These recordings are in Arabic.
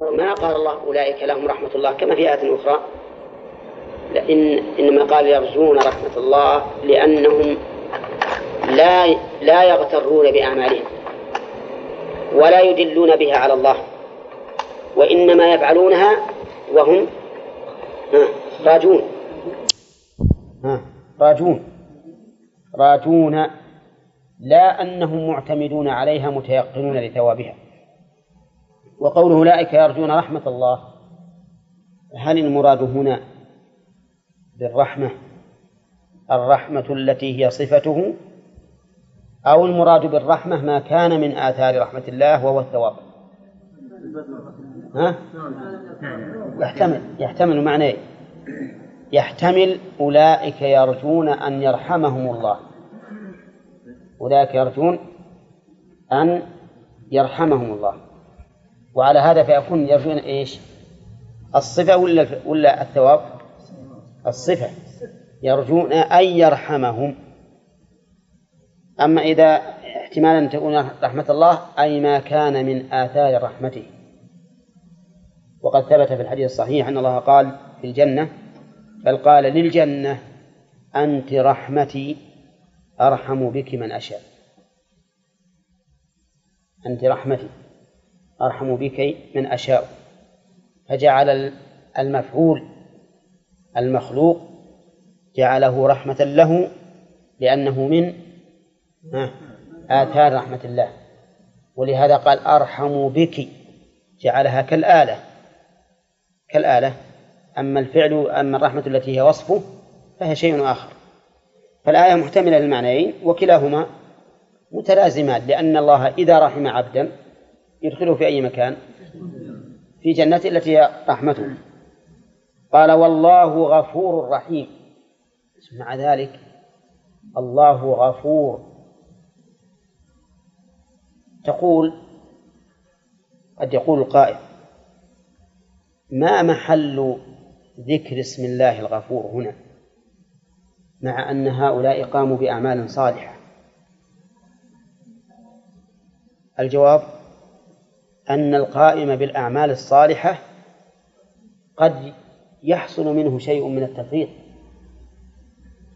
ما قال الله أولئك لهم رحمة الله كما في آية أخرى. لأن إنما قال يرجون رحمة الله لأنهم لا لا يغترون بأعمالهم ولا يدلون بها على الله وإنما يفعلونها وهم راجون. راجون. راجون لا أنهم معتمدون عليها متيقنون لثوابها. وقوله أولئك يرجون رحمة الله. هل المراد هنا بالرحمة الرحمة التي هي صفته؟ أو المراد بالرحمة ما كان من آثار رحمة الله وهو الثواب؟ ها؟ يحتمل يحتمل معنى يحتمل أولئك يرجون أن يرحمهم الله. أولئك يرجون أن يرحمهم الله. وعلى هذا فيكون يرجون إيش؟ الصفة ولا ولا الثواب؟ الصفة. يرجون أن يرحمهم. أما إذا احتمال أن تكون رحمة الله أي ما كان من آثار رحمته. وقد ثبت في الحديث الصحيح أن الله قال في الجنة بل قال للجنة أنت رحمتي أرحم بك من أشاء. أنت رحمتي. أرحم بك من أشاء. فجعل المفعول المخلوق جعله رحمة له لأنه من آثار رحمة الله. ولهذا قال أرحم بك جعلها كالآلة. كالآلة أما الفعل أما الرحمة التي هي وصفه فهي شيء آخر. فالآية محتملة للمعنيين وكلاهما متلازمان لأن الله إذا رحم عبدا يدخله في أي مكان؟ في جنة التي هي رحمته. قال والله غفور رحيم. مع ذلك. الله غفور. تقول قد يقول القائل ما محل ذكر اسم الله الغفور هنا؟ مع أن هؤلاء قاموا بأعمال صالحة. الجواب أن القائم بالأعمال الصالحة قد يحصل منه شيء من التفريط.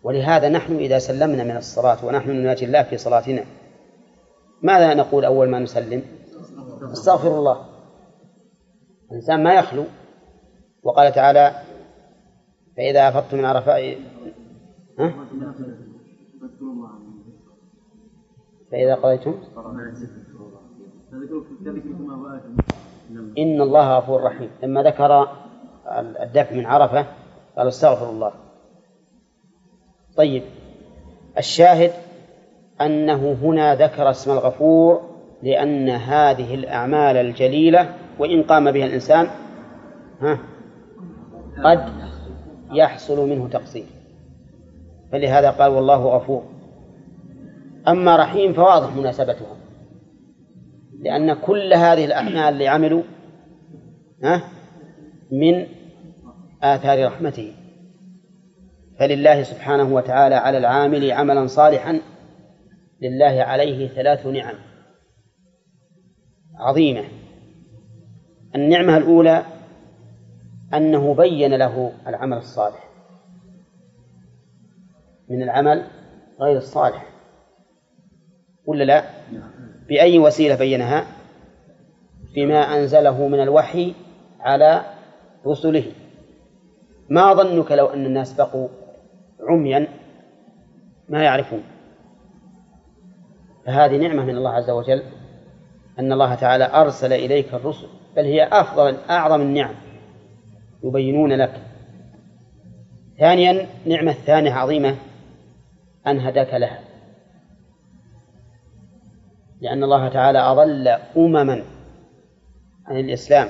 ولهذا نحن إذا سلمنا من الصلاة ونحن نناجي الله في صلاتنا ماذا نقول أول ما نسلم؟ استغفر الله. الإنسان ما يخلو. وقال تعالى فإذا أفضتم من عرفاء ها؟ فإذا قضيتم إن الله غفور رحيم. لما ذكر الدفع من عرفة قال استغفر الله. طيب الشاهد أنه هنا ذكر اسم الغفور لأن هذه الأعمال الجليلة وإن قام بها الإنسان ها قد يحصل منه تقصير. فلهذا قال والله غفور. أما رحيم فواضح مناسبتها. لأن كل هذه الأعمال اللي عملوا ها من آثار رحمته. فلله سبحانه وتعالى على العامل عملا صالحا لله عليه ثلاث نعم عظيمة. النعمة الأولى أنه بين له العمل الصالح. من العمل غير الصالح. ولا لا؟ بأي وسيلة بينها؟ بما أنزله من الوحي على رسله. ما ظنك لو أن الناس بقوا عميا؟ ما يعرفون. فهذه نعمة من الله عز وجل أن الله تعالى أرسل إليك الرسل بل هي أفضل أعظم النعم يبينون لك. ثانيا نعمة ثانية عظيمة أن هداك لها. لأن الله تعالى أضل أمما عن الإسلام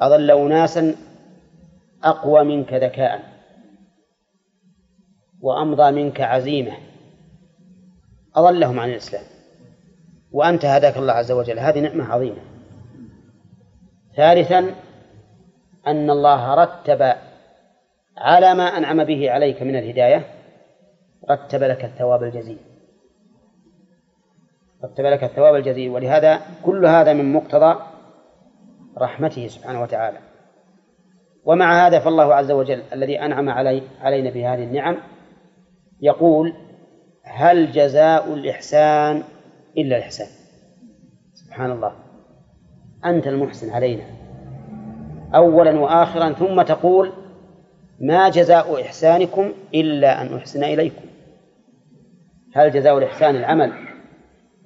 أضل أناسا أقوى منك ذكاء وأمضى منك عزيمة أضلهم عن الإسلام. وأنت هداك الله عز وجل هذه نعمة عظيمة. ثالثا أن الله رتب على ما أنعم به عليك من الهداية رتب لك الثواب الجزيل. رتب لك الثواب الجزيل. ولهذا كل هذا من مقتضى رحمته سبحانه وتعالى. ومع هذا فالله عز وجل الذي أنعم علي علينا بهذه النعم يقول هل جزاء الإحسان إلا الإحسان؟ سبحان الله. أنت المحسن علينا. أولا وآخرا ثم تقول ما جزاء إحسانكم إلا أن أحسن إليكم. هل جزاء الإحسان العمل؟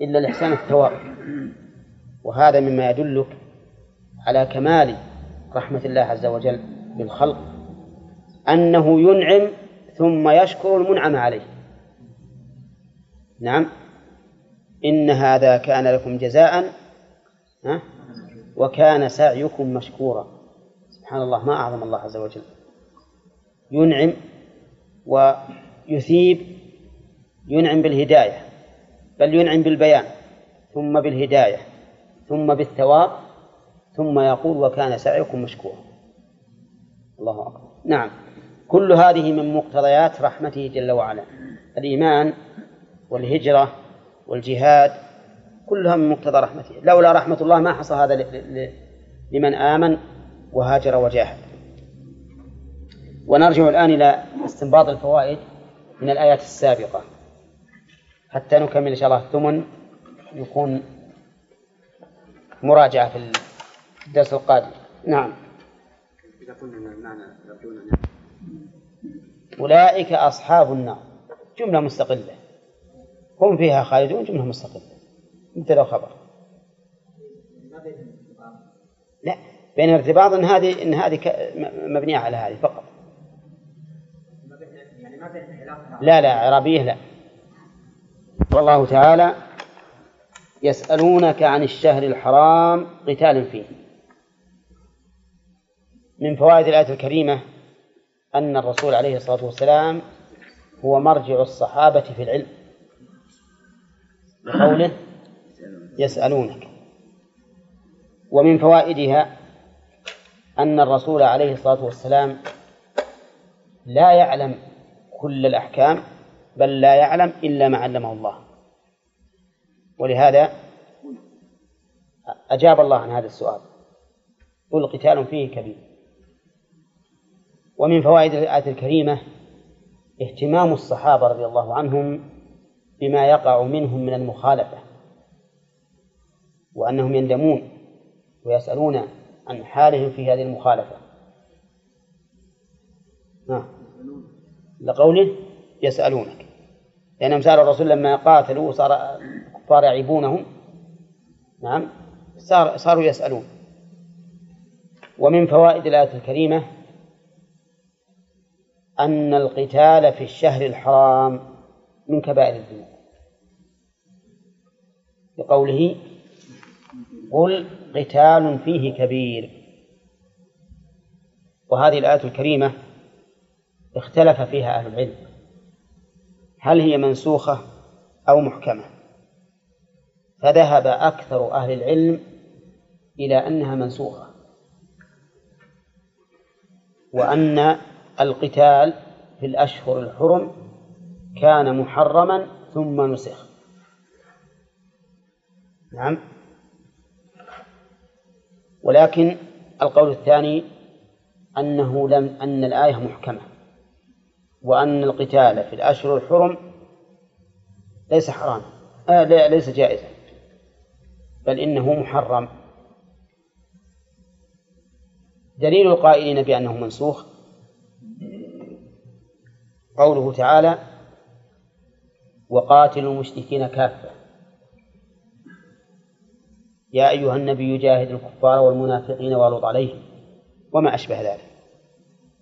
إلا الإحسان الثواب. وهذا مما يدلك على كمال رحمة الله عز وجل بالخلق أنه ينعم ثم يشكر المنعم عليه. نعم. إن هذا كان لكم جزاء وكان سعيكم مشكورا. سبحان الله ما أعظم الله عز وجل. ينعم ويثيب ينعم بالهداية. بل ينعم بالبيان ثم بالهداية ثم بالثواب ثم يقول وكان سعيكم مشكورا. الله أكبر. نعم. كل هذه من مقتضيات رحمته جل وعلا. الإيمان والهجرة والجهاد كلها من مقتضى رحمته. لولا رحمة الله ما حصل هذا لمن آمن وهاجر وجاهد. ونرجع الآن إلى استنباط الفوائد من الآيات السابقة. حتى نكمل إن شاء الله الثمن يكون مراجعة في الدرس القادم. نعم. إذا قلنا المعنى أولئك أصحاب النار. جملة مستقلة. هم فيها خالدون جملة مستقلة. مبتدأ خبر لا بين ارتباط إن هذه إن هذه مبنية على هذه فقط. لا لا عربيه لا. والله تعالى يسألونك عن الشهر الحرام قتال فيه. من فوائد الآية الكريمة أن الرسول عليه الصلاة والسلام هو مرجع الصحابة في العلم. بقوله يسألونك. ومن فوائدها أن الرسول عليه الصلاة والسلام لا يعلم كل الأحكام بل لا يعلم إلا ما علمه الله. ولهذا أجاب الله عن هذا السؤال. قل قتال فيه كبير. ومن فوائد الآية الكريمة اهتمام الصحابة رضي الله عنهم بما يقع منهم من المخالفة وأنهم يندمون ويسألون عن حالهم في هذه المخالفة. لقوله يسألونك لأنهم سألوا الرسول لما قاتلوا وصار الكفار يعيبونهم. نعم. صار صاروا يسألون. ومن فوائد الآية الكريمة أن القتال في الشهر الحرام من كبائر الذنوب. بقوله قل قتال فيه كبير. وهذه الآية الكريمة اختلف فيها أهل العلم. هل هي منسوخة أو محكمة؟ فذهب أكثر أهل العلم إلى أنها منسوخة. وأن القتال في الأشهر الحرم كان محرما ثم نسخ. نعم. ولكن القول الثاني أنه لم أن الآية محكمة. وأن القتال في الأشهر الحرم ليس حرام آه ليس جائزا. بل إنه محرم. دليل القائلين بأنه منسوخ. قوله تعالى وقاتلوا المشركين كافة. يا أيها النبي جاهد الكفار والمنافقين واغلظ عليهم. وما أشبه ذلك.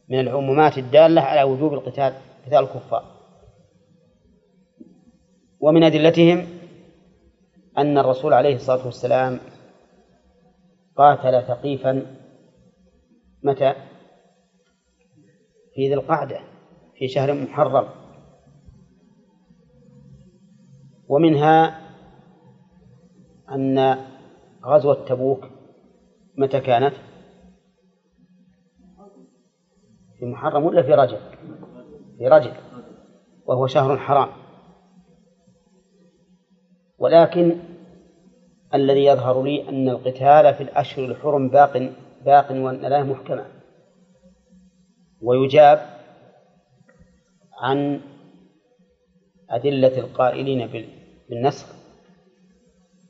من العمومات الدالة على وجوب القتال قتال الكفار ومن أدلتهم أن الرسول عليه الصلاة والسلام قاتل ثقيفا متى؟ في ذي القعدة في شهر محرم ومنها أن غزوة تبوك متى كانت؟ في محرم ولا في رجب؟ في رجب وهو شهر حرام ولكن الذي يظهر لي أن القتال في الأشهر الحرم باق باق وأن لا محكمة ويجاب عن أدلة القائلين بالنسخ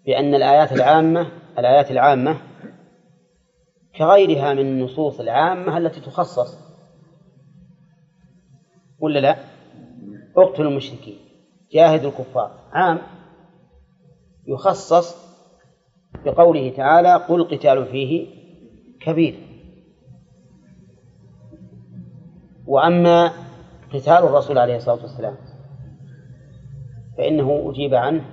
بأن الآيات العامة الآيات العامة كغيرها من النصوص العامة التي تخصص ولا لا؟ اقتلوا المشركين. جاهدوا الكفار. عام. يخصص بقوله تعالى قل قتال فيه كبير. وأما قتال الرسول عليه الصلاة والسلام فإنه أجيب عنه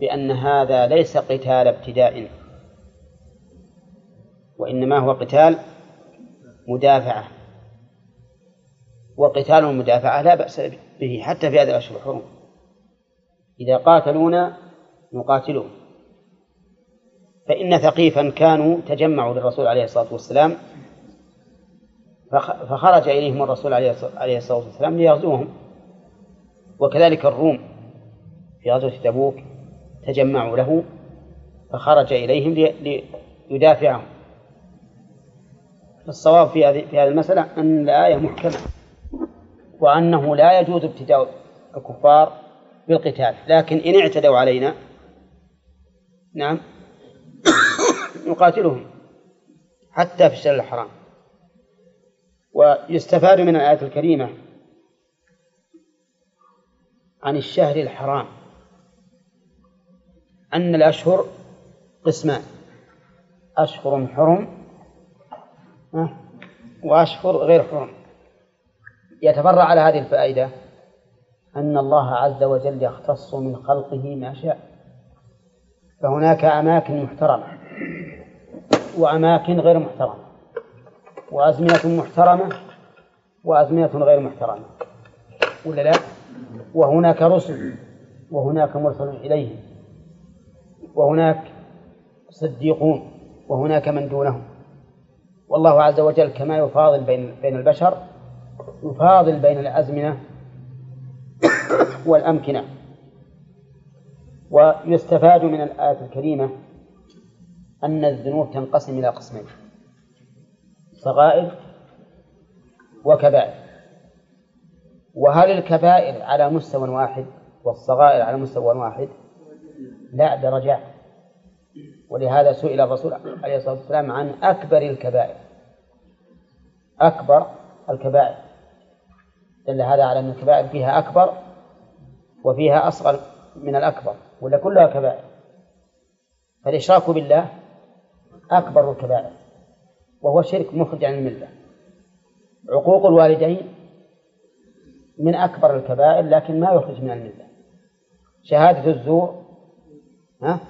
بأن هذا ليس قتال ابتداء وإنما هو قتال مدافعة. وقتال المدافعة لا بأس به حتى في هذه الأشهر الحرم. إذا قاتلونا نقاتلهم. فإن ثقيفا كانوا تجمعوا للرسول عليه الصلاة والسلام فخرج إليهم الرسول عليه الصلاة والسلام ليغزوهم. وكذلك الروم في غزوة تبوك تجمعوا له فخرج إليهم ليدافعهم. الصواب في هذه المسألة أن الآية محكمة. وأنه لا يجوز ابتداء الكفار بالقتال لكن إن اعتدوا علينا نعم نقاتلهم حتى في الشهر الحرام. ويستفاد من الآية الكريمة عن الشهر الحرام أن الأشهر قسمان أشهر حرم وأشهر غير حرم. يتفرع على هذه الفائدة أن الله عز وجل يختص من خلقه ما شاء فهناك أماكن محترمة وأماكن غير محترمة وأزمنة محترمة وأزمنة غير محترمة ولا لا؟ وهناك رسل وهناك مرسل إليهم وهناك صديقون وهناك من دونهم والله عز وجل كما يفاضل بين بين البشر يفاضل بين الأزمنة والأمكنة ويستفاد من الآية الكريمة أن الذنوب تنقسم إلى قسمين صغائر وكبائر. وهل الكبائر على مستوى واحد والصغائر على مستوى واحد؟ لا درجات ولهذا سئل الرسول عليه الصلاة والسلام عن أكبر الكبائر. أكبر الكبائر. دل هذا على أن الكبائر فيها أكبر وفيها أصغر من الأكبر ولا كلها كبائر؟ فالإشراك بالله أكبر الكبائر وهو شرك مخرج عن الملة. عقوق الوالدين من أكبر الكبائر لكن ما يخرج من الملة. شهادة الزور ها؟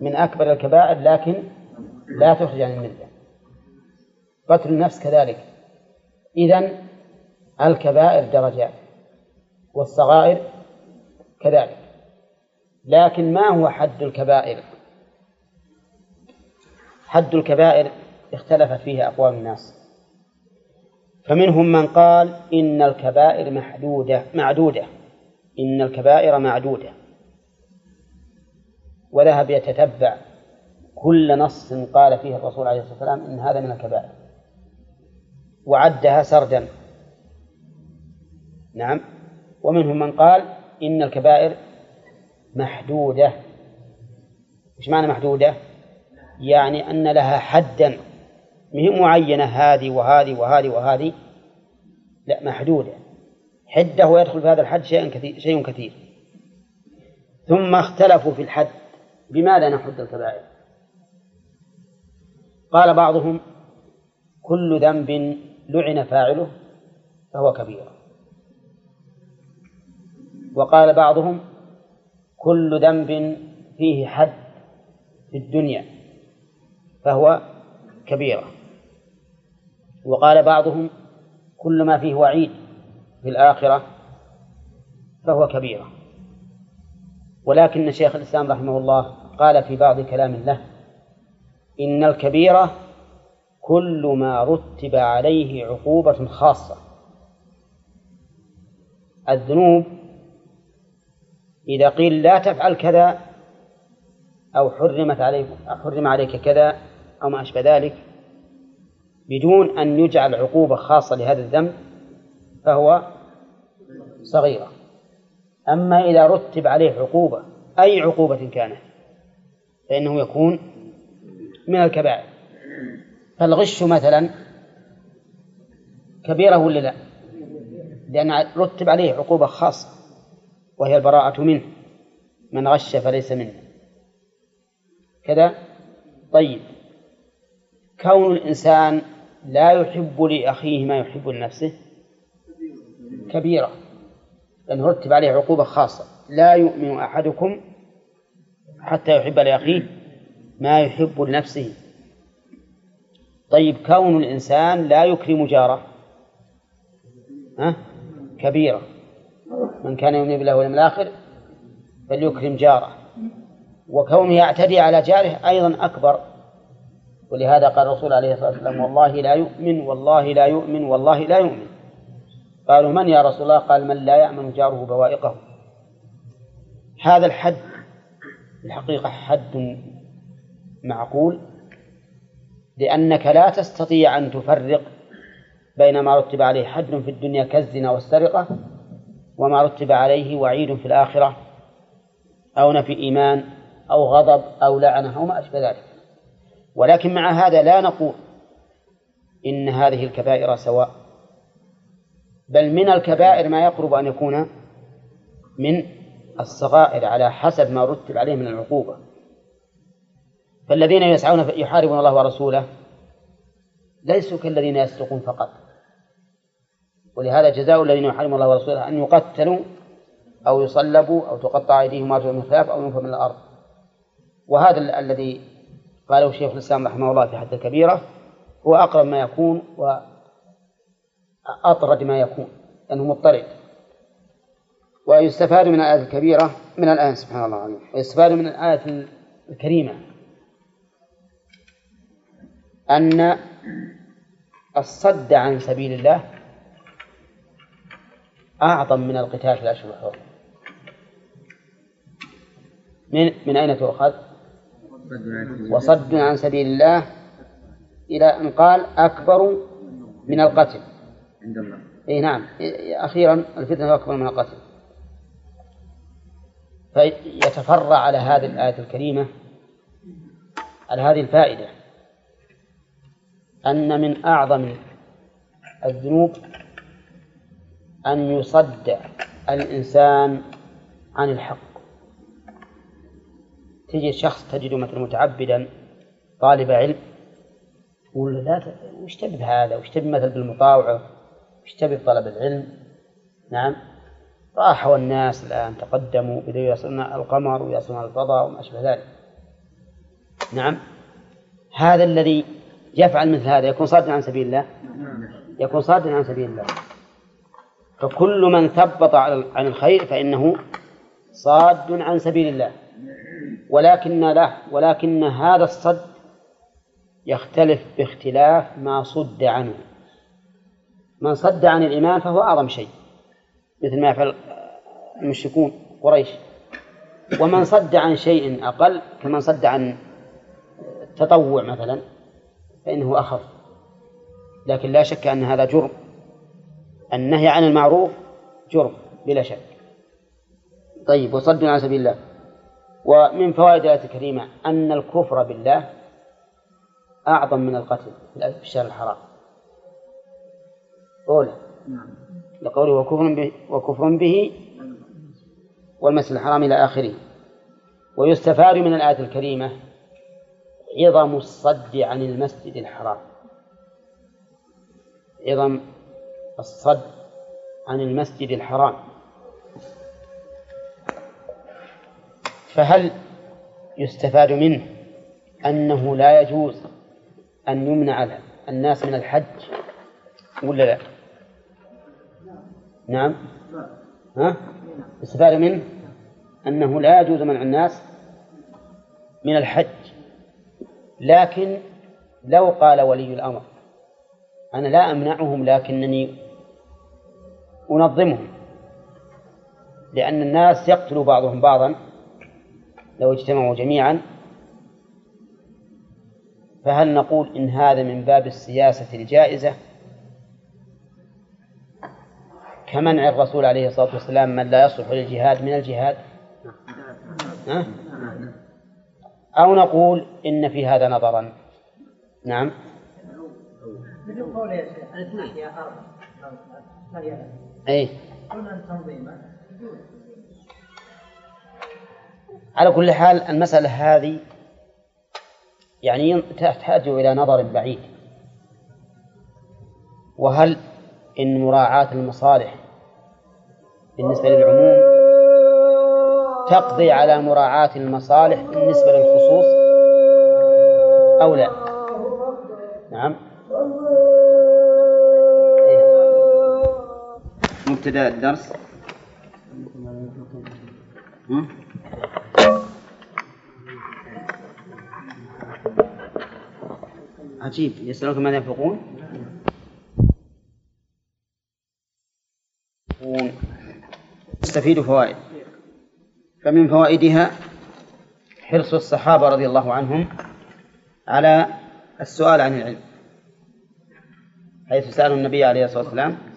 من أكبر الكبائر لكن لا تخرج عن الملة. قتل النفس كذلك. إذن الكبائر درجات والصغائر كذلك لكن ما هو حد الكبائر؟ حد الكبائر اختلفت فيه أقوال الناس. فمنهم من قال إن الكبائر محدودة معدودة إن الكبائر معدودة وذهب يتتبع كل نص قال فيه الرسول عليه الصلاة والسلام إن هذا من الكبائر وعدها سردا. نعم. ومنهم من قال إن الكبائر محدودة. إيش معنى محدودة؟ يعني أن لها حدا. مهم معينة هذه وهذه وهذه وهذه. لا محدودة. حدة ويدخل في هذا الحد شيء كثير شيء كثير. ثم اختلفوا في الحد. بماذا نحد الكبائر؟ قال بعضهم كل ذنب لعن فاعله فهو كبيرة وقال بعضهم كل ذنب فيه حد في الدنيا فهو كبيرة. وقال بعضهم كل ما فيه وعيد في الآخرة فهو كبيرة. ولكن شيخ الإسلام رحمه الله قال في بعض كلام له إن الكبيرة كل ما رتب عليه عقوبة خاصة. الذنوب إذا قيل لا تفعل كذا أو حرمت عليك حرم عليك كذا أو ما أشبه ذلك بدون أن يجعل عقوبة خاصة لهذا الذنب فهو صغيرة. أما إذا رتب عليه عقوبة أي عقوبة كانت فإنه يكون من الكبائر. فالغش مثلا كبيرة ولا لا؟ لأن رتب عليه عقوبة خاصة. وهي البراءة منه. من غش فليس منه. كذا؟ طيب. كون الإنسان لا يحب لأخيه ما يحب لنفسه كبيرة لأنه رتب عليه عقوبة خاصة. لا يؤمن أحدكم حتى يحب لأخيه ما يحب لنفسه. طيب كون الإنسان لا يكرم جاره ها؟ كبيرة. من كان يؤمن بالله واليوم الآخر فليكرم جاره. وكونه يعتدي على جاره أيضا أكبر. ولهذا قال الرسول عليه الصلاة والسلام والله لا يؤمن والله لا يؤمن والله لا يؤمن. قالوا من يا رسول الله؟ قال من لا يأمن جاره بوائقه. هذا الحد الحقيقة حد معقول لأنك لا تستطيع أن تفرق بين ما رتب عليه حد في الدنيا كالزنا والسرقة وما رتب عليه وعيد في الآخرة أو نفي إيمان أو غضب أو لعنة أو ما أشبه ذلك. ولكن مع هذا لا نقول إن هذه الكبائر سواء بل من الكبائر ما يقرب أن يكون من الصغائر على حسب ما رتب عليه من العقوبة. فالذين يسعون يحاربون الله ورسوله ليسوا كالذين يسرقون فقط. ولهذا جزاء الذين يحاربون الله ورسوله أن يقتلوا أو يصلبوا أو تقطع أيديهم وأرجلهم من خلاف أو ينفوا من الأرض. وهذا الذي قاله شيخ الإسلام رحمه الله في حد الكبيرة هو أقرب ما يكون وأطرد ما يكون لأنه مضطرد. ويستفاد من الآية الكبيرة من الآية سبحان الله العظيم. ويستفاد من الآية الكريمة. أن الصد عن سبيل الله أعظم من القتال في الأشهر الحرم من من أين تؤخذ؟ وصد عن سبيل الله إلى أن قال أكبر من القتل. عند الله. أي نعم. أخيرا الفتنة أكبر من القتل. فيتفرع على هذه الآية الكريمة على هذه الفائدة أن من أعظم الذنوب أن يصد الإنسان عن الحق. تجد شخص تجده مثلا متعبدا طالب علم تقول له لا وش تبي بهذا؟ وش تبي مثل بالمطاوعة؟ وش تبي بطلب العلم؟ نعم. راحوا الناس الآن تقدموا بدأوا يصلون القمر ويصلون الفضاء وما أشبه ذلك. نعم. هذا الذي يفعل مثل هذا يكون صادا عن سبيل الله؟ يكون صادا عن سبيل الله. فكل من ثبط عن الخير فإنه صاد عن سبيل الله. ولكن له ولكن هذا الصد يختلف باختلاف ما صد عنه. من صد عن الإيمان فهو أعظم شيء مثل ما يفعل المشركون قريش. ومن صد عن شيء أقل كمن صد عن التطوع مثلا فإنه أخف. لكن لا شك أن هذا جرم. النهي عن المعروف جرم بلا شك. طيب وصد عن سبيل الله. ومن فوائد الآية الكريمة أن الكفر بالله أعظم من القتل في الشهر الحرام. أولى. نعم. لقوله وكفر به, وكفر به والمسجد الحرام إلى آخره. ويستفاد من الآية الكريمة عظم الصد عن المسجد الحرام. عظم الصد عن المسجد الحرام فهل يستفاد منه أنه لا يجوز أن يمنع الناس من الحج ولا لا؟ نعم ها؟ يستفاد منه أنه لا يجوز منع الناس من الحج لكن لو قال ولي الأمر أنا لا أمنعهم لكنني أنظمهم لأن الناس يقتل بعضهم بعضا لو اجتمعوا جميعا. فهل نقول إن هذا من باب السياسة الجائزة؟ كمنع الرسول عليه الصلاة والسلام من لا يصلح للجهاد من الجهاد؟ ها؟ أو نقول إن في هذا نظرا؟ نعم. أي على كل حال المسألة هذه يعني تحتاج إلى نظر بعيد. وهل إن مراعاة المصالح بالنسبة للعموم تقضي على مراعاة المصالح بالنسبة للخصوص أو لا؟ نعم. مبتدأ الدرس. عجيب. يسألونك ماذا ينفقون. تستفيد فوائد. فمن فوائدها حرص الصحابة رضي الله عنهم على السؤال عن العلم. حيث سألوا النبي عليه الصلاة والسلام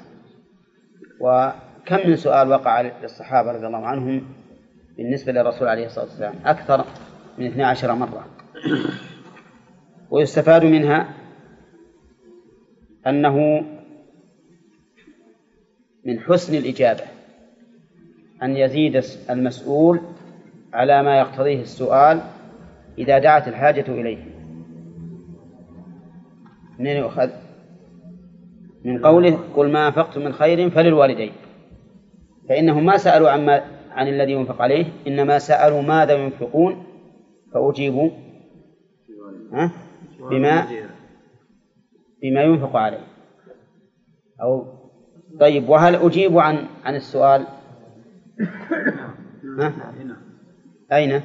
وكم من سؤال وقع للصحابة رضي الله عنهم بالنسبة للرسول عليه الصلاة والسلام؟ أكثر من 12 مرة. ويستفاد منها أنه من حسن الإجابة أن يزيد المسؤول على ما يقتضيه السؤال إذا دعت الحاجة إليه. منين يؤخذ؟ من قوله قل ما أنفقتم من خير فللوالدين. فإنهم ما سألوا عما عن الذي ينفق عليه إنما سألوا ماذا ينفقون فأجيبوا بما بما ينفق عليه. أو طيب وهل أجيب عن عن السؤال؟ ها؟ أين؟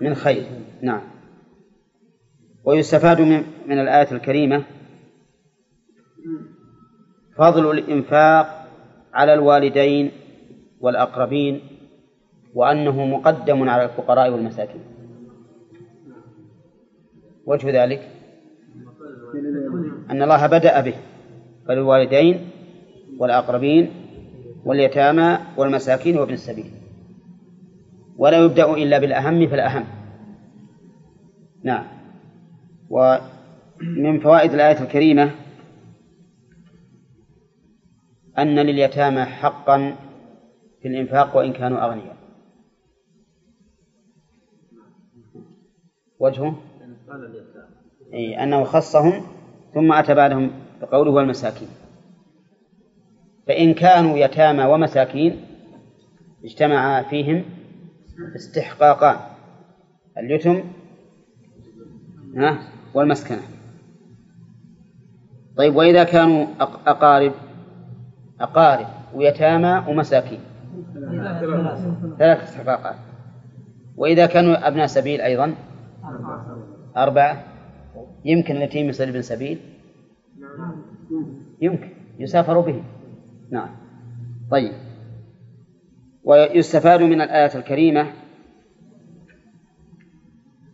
من خير. نعم. ويستفاد من, من الآية الكريمة فضل الإنفاق على الوالدين والأقربين وأنه مقدم على الفقراء والمساكين. وجه ذلك أن الله بدأ به فللوالدين والأقربين واليتامى والمساكين وابن السبيل. ولا يبدأ إلا بالأهم فالأهم. نعم. ومن فوائد الآية الكريمة أن لليتامى حقا في الإنفاق وإن كانوا أغنياء. وجهه أي أنه خصهم ثم أتى بعدهم بقوله والمساكين. فإن كانوا يتامى ومساكين اجتمع فيهم استحقاقان اليتم والمسكنة. طيب وإذا كانوا أقارب أقارب ويتامى ومساكين. ثلاث استحقاقات وإذا كانوا أبناء سبيل أيضا أربعة. يمكن اليتيم يصير ابن سبيل؟ يمكن. يسافر به. نعم. طيب. ويستفاد من الآية الكريمة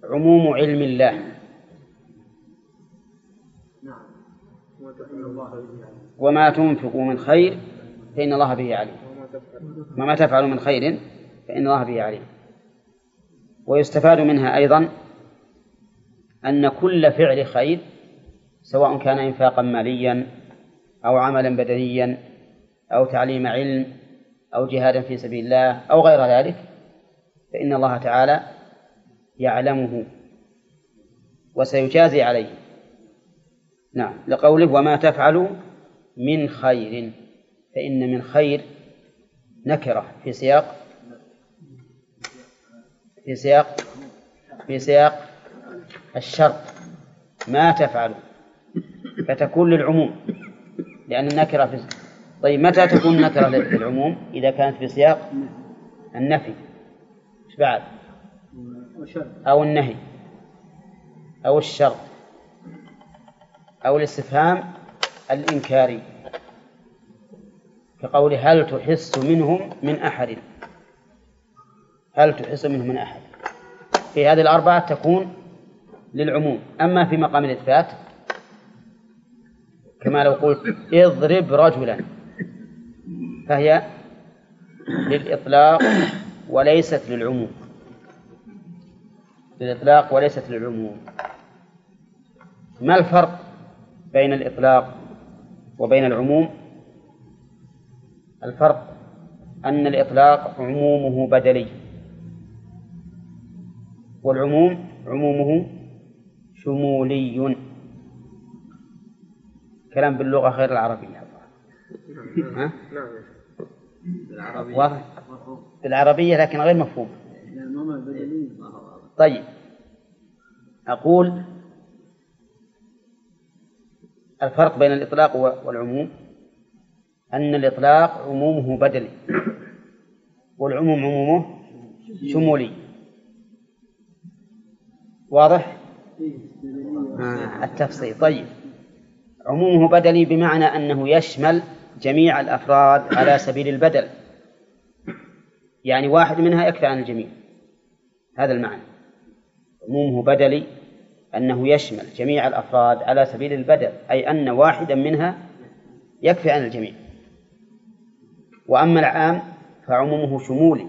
عموم علم الله. وما تنفقوا من خير فإن الله به عليم. وما تفعلوا من خير فإن الله به عليم. ويستفاد منها أيضا أن كل فعل خير سواء كان إنفاقا ماليا أو عملا بدنيا أو تعليم علم أو جهادا في سبيل الله أو غير ذلك فإن الله تعالى يعلمه وسيجازي عليه. نعم لقوله وما تفعلوا من خير فإن من خير نكرة. في سياق في سياق في سياق الشرط. ما تفعلوا فتكون للعموم لأن النكرة في طيب متى تكون النكرة للعموم إذا كانت في سياق النفي. إيش بعد؟ أو النهي أو الشرط أو الاستفهام الإنكاري. كقول هل تحس منهم من أحد؟ هل تحس منهم من أحد؟ في هذه الأربعة تكون للعموم. أما في مقام الإثبات كما لو قلت اضرب رجلا فهي للإطلاق وليست للعموم. للإطلاق وليست للعموم. ما الفرق بين الإطلاق وبين العموم؟ الفرق أن الإطلاق عمومه بدلي. والعموم عمومه شمولي. كلام باللغة غير العربية. ها؟ واضح؟ بالعربية لكن غير مفهوم. طيب. أقول الفرق بين الإطلاق والعموم. أن الإطلاق عمومه بدلي والعموم عمومه شمولي. واضح؟ آه التفصيل. طيب. عمومه بدلي بمعنى أنه يشمل جميع الأفراد على سبيل البدل. يعني واحد منها يكفي عن الجميع. هذا المعنى. عمومه بدلي أنه يشمل جميع الأفراد على سبيل البدل. أي أن واحدا منها يكفي عن الجميع. وأما العام فعمومه شمولي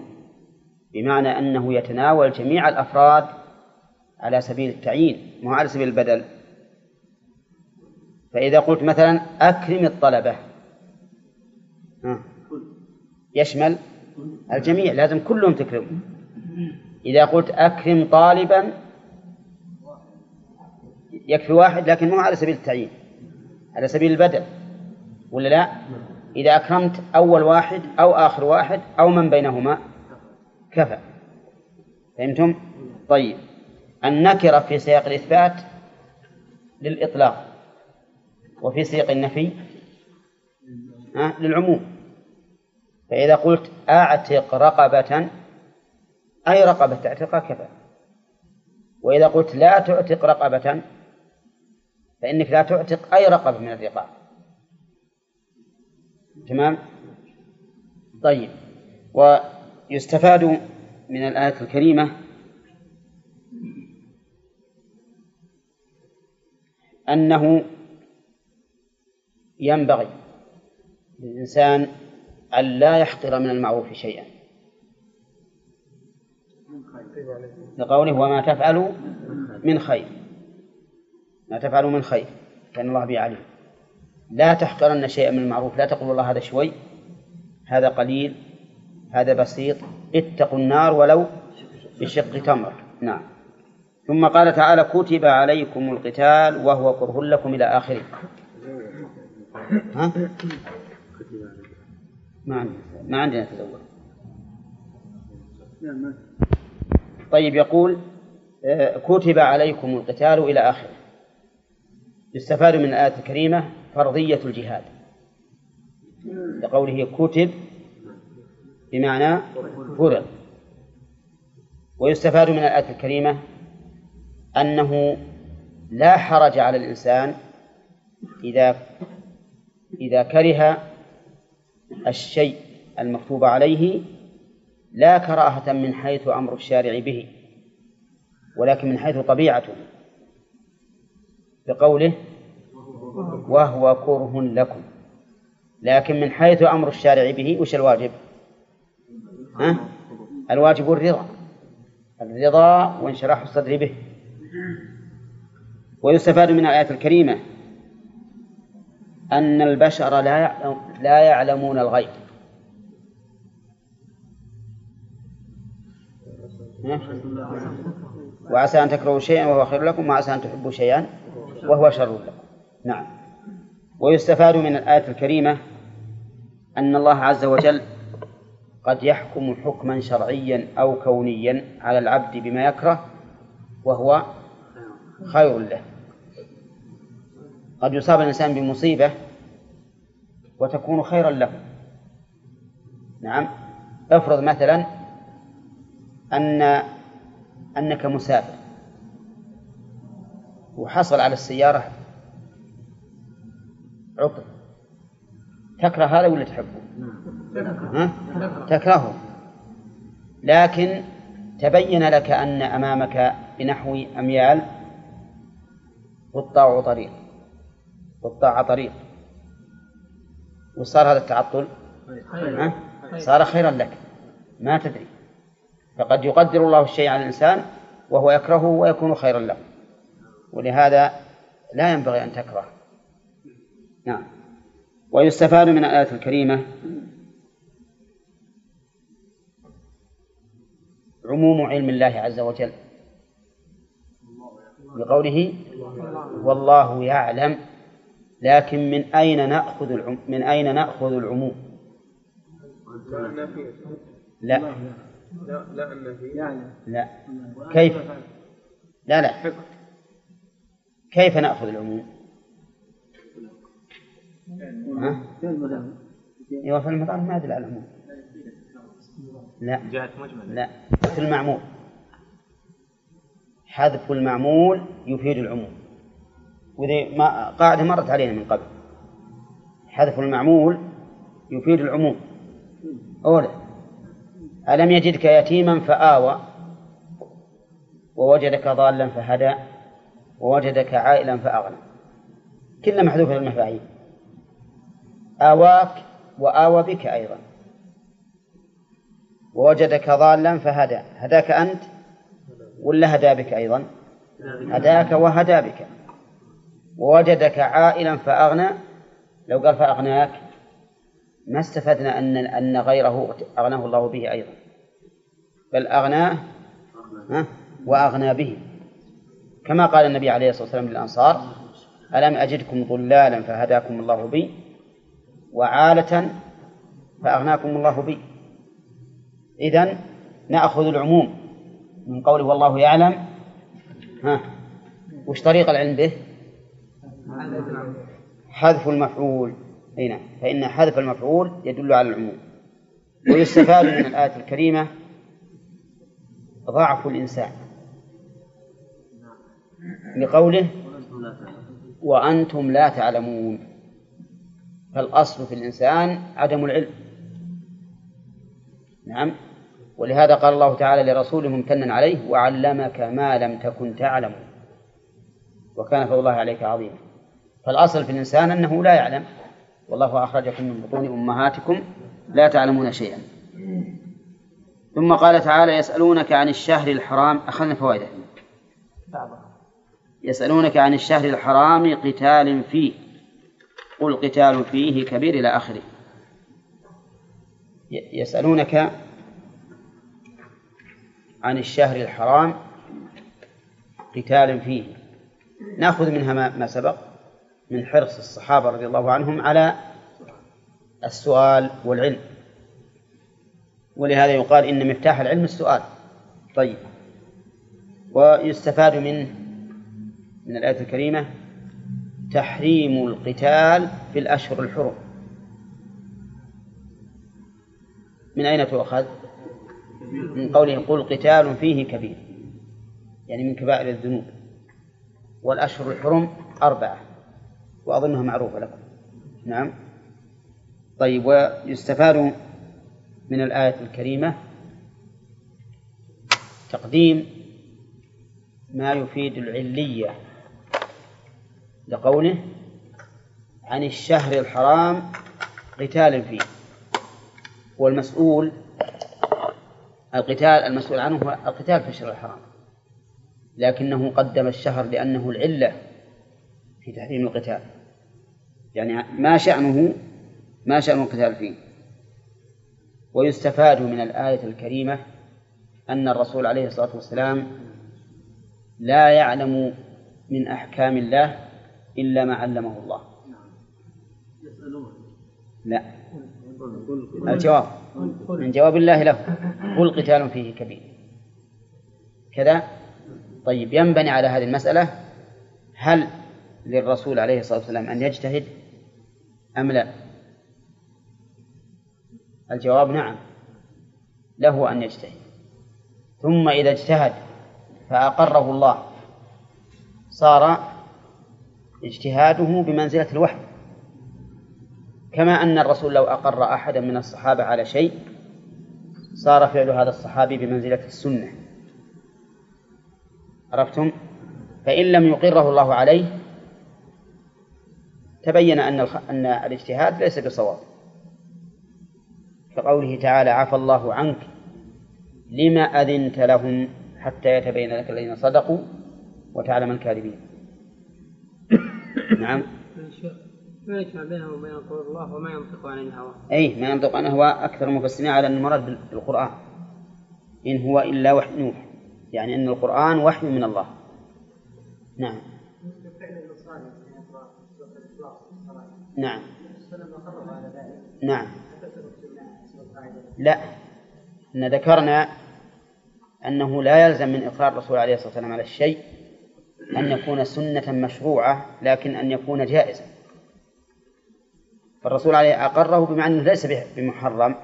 بمعنى أنه يتناول جميع الأفراد على سبيل التعيين مو على سبيل البدل فإذا قلت مثلا أكرم الطلبة يشمل الجميع لازم كلهم تكرمهم إذا قلت أكرم طالبا يكفي واحد لكن مو على سبيل التعيين على سبيل البدل ولا لا؟ إذا أكرمت أول واحد أو آخر واحد أو من بينهما كفى. فهمتم؟ طيب. النكرة في سياق الإثبات للإطلاق. وفي سياق النفي للعموم. فإذا قلت أعتق رقبة أي رقبة تعتقها كفى. وإذا قلت لا تعتق رقبة فإنك لا تعتق أي رقبة من الرقاب. تمام؟ طيب. ويستفاد من الآية الكريمة أنه ينبغي للإنسان أن لا يحقر من المعروف شيئا. لقوله وما تفعلوا من خير. ما تفعلوا من خير كان الله به عليم لا تحقرن شيئا من المعروف لا تقول والله هذا شوي هذا قليل هذا بسيط اتقوا النار ولو بشق تمر. نعم. ثم قال تعالى كتب عليكم القتال وهو كره لكم إلى آخره. ها؟ ما عندنا ما عندنا تزوج. طيب يقول كتب عليكم القتال إلى آخره. يستفاد من الآية الكريمة فرضية الجهاد. لقوله كتب بمعنى فرض. ويستفاد من الآية الكريمة أنه لا حرج على الإنسان إذا إذا كره الشيء المكتوب عليه لا كراهة من حيث أمر الشارع به ولكن من حيث طبيعته. بقوله وهو كره لكم. لكن من حيث أمر الشارع به وش الواجب؟ ها؟ الواجب الرضا. الرضا وانشراح الصدر به. ويستفاد من الآية الكريمة أن البشر لا لا يعلمون الغيب. وعسى أن تكرهوا شيئا وهو خير لكم وعسى أن تحبوا شيئا وهو شر لكم. نعم. ويستفاد من الآية الكريمة أن الله عز وجل قد يحكم حكما شرعيا أو كونيا على العبد بما يكره وهو خير له. قد يصاب الإنسان بمصيبة وتكون خيرا له. نعم. افرض مثلا أن أنك مسافر وحصل على السيارة عطل تكره هذا ولا تحبه؟ ها؟ تكرهه. لكن تبين لك أن أمامك بنحو أميال والطاعة طريق. والطاعة طريق. وصار هذا التعطل؟ صار خيرا لك. ما تدري. فقد يقدر الله الشيء على الإنسان وهو يكرهه ويكون خيرا له. ولهذا لا ينبغي أن تكره. نعم ويستفاد من الآية الكريمة عموم علم الله عز وجل بقوله والله يعلم لكن من أين نأخذ العم من أين نأخذ العموم؟ لا لا لا لا كيف؟ لا لا كيف نأخذ العموم؟ ها؟ أيوه في المطعم ما يدل على العموم. لا. لا في المعمول. حذف المعمول يفيد العموم. وذي ما قاعدة مرت علينا من قبل. حذف المعمول يفيد العموم. أولا ألم يجدك يتيما فآوى ووجدك ضالا فهدى ووجدك عائلا فأغنى. كلها محذوفة المفاهيم. آواك وآوى بك أيضا. ووجدك ضالا فهدى. هداك أنت ولا هدى بك أيضا؟ هداك وهدى بك. ووجدك عائلا فأغنى. لو قال فأغناك ما استفدنا أن أن غيره أغناه الله به أيضا. بل أغناه وأغنى به. كما قال النبي عليه الصلاة والسلام للأنصار ألم أجدكم ضلالا فهداكم الله بي؟ وعالة فأغناكم الله بي. إذن نأخذ العموم من قوله والله يعلم. ها؟ وش طريق العلم به؟ حذف المفعول. أي نعم. فإن حذف المفعول يدل على العموم. ويستفاد من الآية الكريمة ضعف الإنسان. لقوله وأنتم لا تعلمون فالأصل في الإنسان عدم العلم. نعم. ولهذا قال الله تعالى لرسوله ممتنا عليه وعلمك ما لم تكن تعلم. وكان فضل الله عليك عظيما فالأصل في الإنسان أنه لا يعلم. والله أخرجكم من بطون أمهاتكم لا تعلمون شيئا. ثم قال تعالى يسألونك عن الشهر الحرام. أخذنا فوائده. يسألونك عن الشهر الحرام قتال فيه. قتال فيه كبير إلى آخره. يسألونك عن الشهر الحرام قتال فيه. نأخذ منها ما سبق من حرص الصحابة رضي الله عنهم على السؤال والعلم. ولهذا يقال إن مفتاح العلم السؤال. طيب. ويستفاد منه من الآية الكريمة تحريم القتال في الأشهر الحرم. من أين تؤخذ؟ من قوله قل قتال فيه كبير يعني من كبائر الذنوب. والأشهر الحرم أربعة وأظنها معروفة لكم. نعم. طيب ويستفاد من الآية الكريمة تقديم ما يفيد العلية. لقوله عن الشهر الحرام قتال فيه. والمسؤول القتال المسؤول عنه هو القتال في الشهر الحرام. لكنه قدم الشهر لأنه العلة في تحريم القتال. يعني ما شأنه ما شأن القتال فيه. ويستفاد من الآية الكريمة أن الرسول عليه الصلاة والسلام لا يعلم من أحكام الله إلا ما علمه الله. لا. الجواب. من جواب الله له. قل قتال فيه كبير. كذا؟ طيب ينبني على هذه المسألة هل للرسول عليه الصلاة والسلام أن يجتهد أم لا؟ الجواب نعم. له أن يجتهد. ثم إذا اجتهد فأقره الله صار اجتهاده بمنزلة الوحي. كما أن الرسول لو أقر أحدا من الصحابة على شيء صار فعل هذا الصحابي بمنزلة السنة. عرفتم؟ فإن لم يقره الله عليه تبين أن أن الاجتهاد ليس بصواب. كقوله تعالى عفى الله عنك لما أذنت لهم حتى يتبين لك الذين صدقوا وتعلم الكاذبين. نعم. ما يجمع بينهم وبين قول الله وما ينطق عن الهوى أي ما ينطق عن الهوى أكثر المفسرين على أن المراد بالقرآن. إن هو إلا وحي نوح. يعني أن القرآن وحي من الله. نعم. نعم. نعم. لا. إن ذكرنا أنه لا يلزم من إقرار الرسول عليه الصلاة والسلام على الشيء أن يكون سنة مشروعة لكن أن يكون جائزا. فالرسول عليه أقره بمعنى أنه ليس بمحرم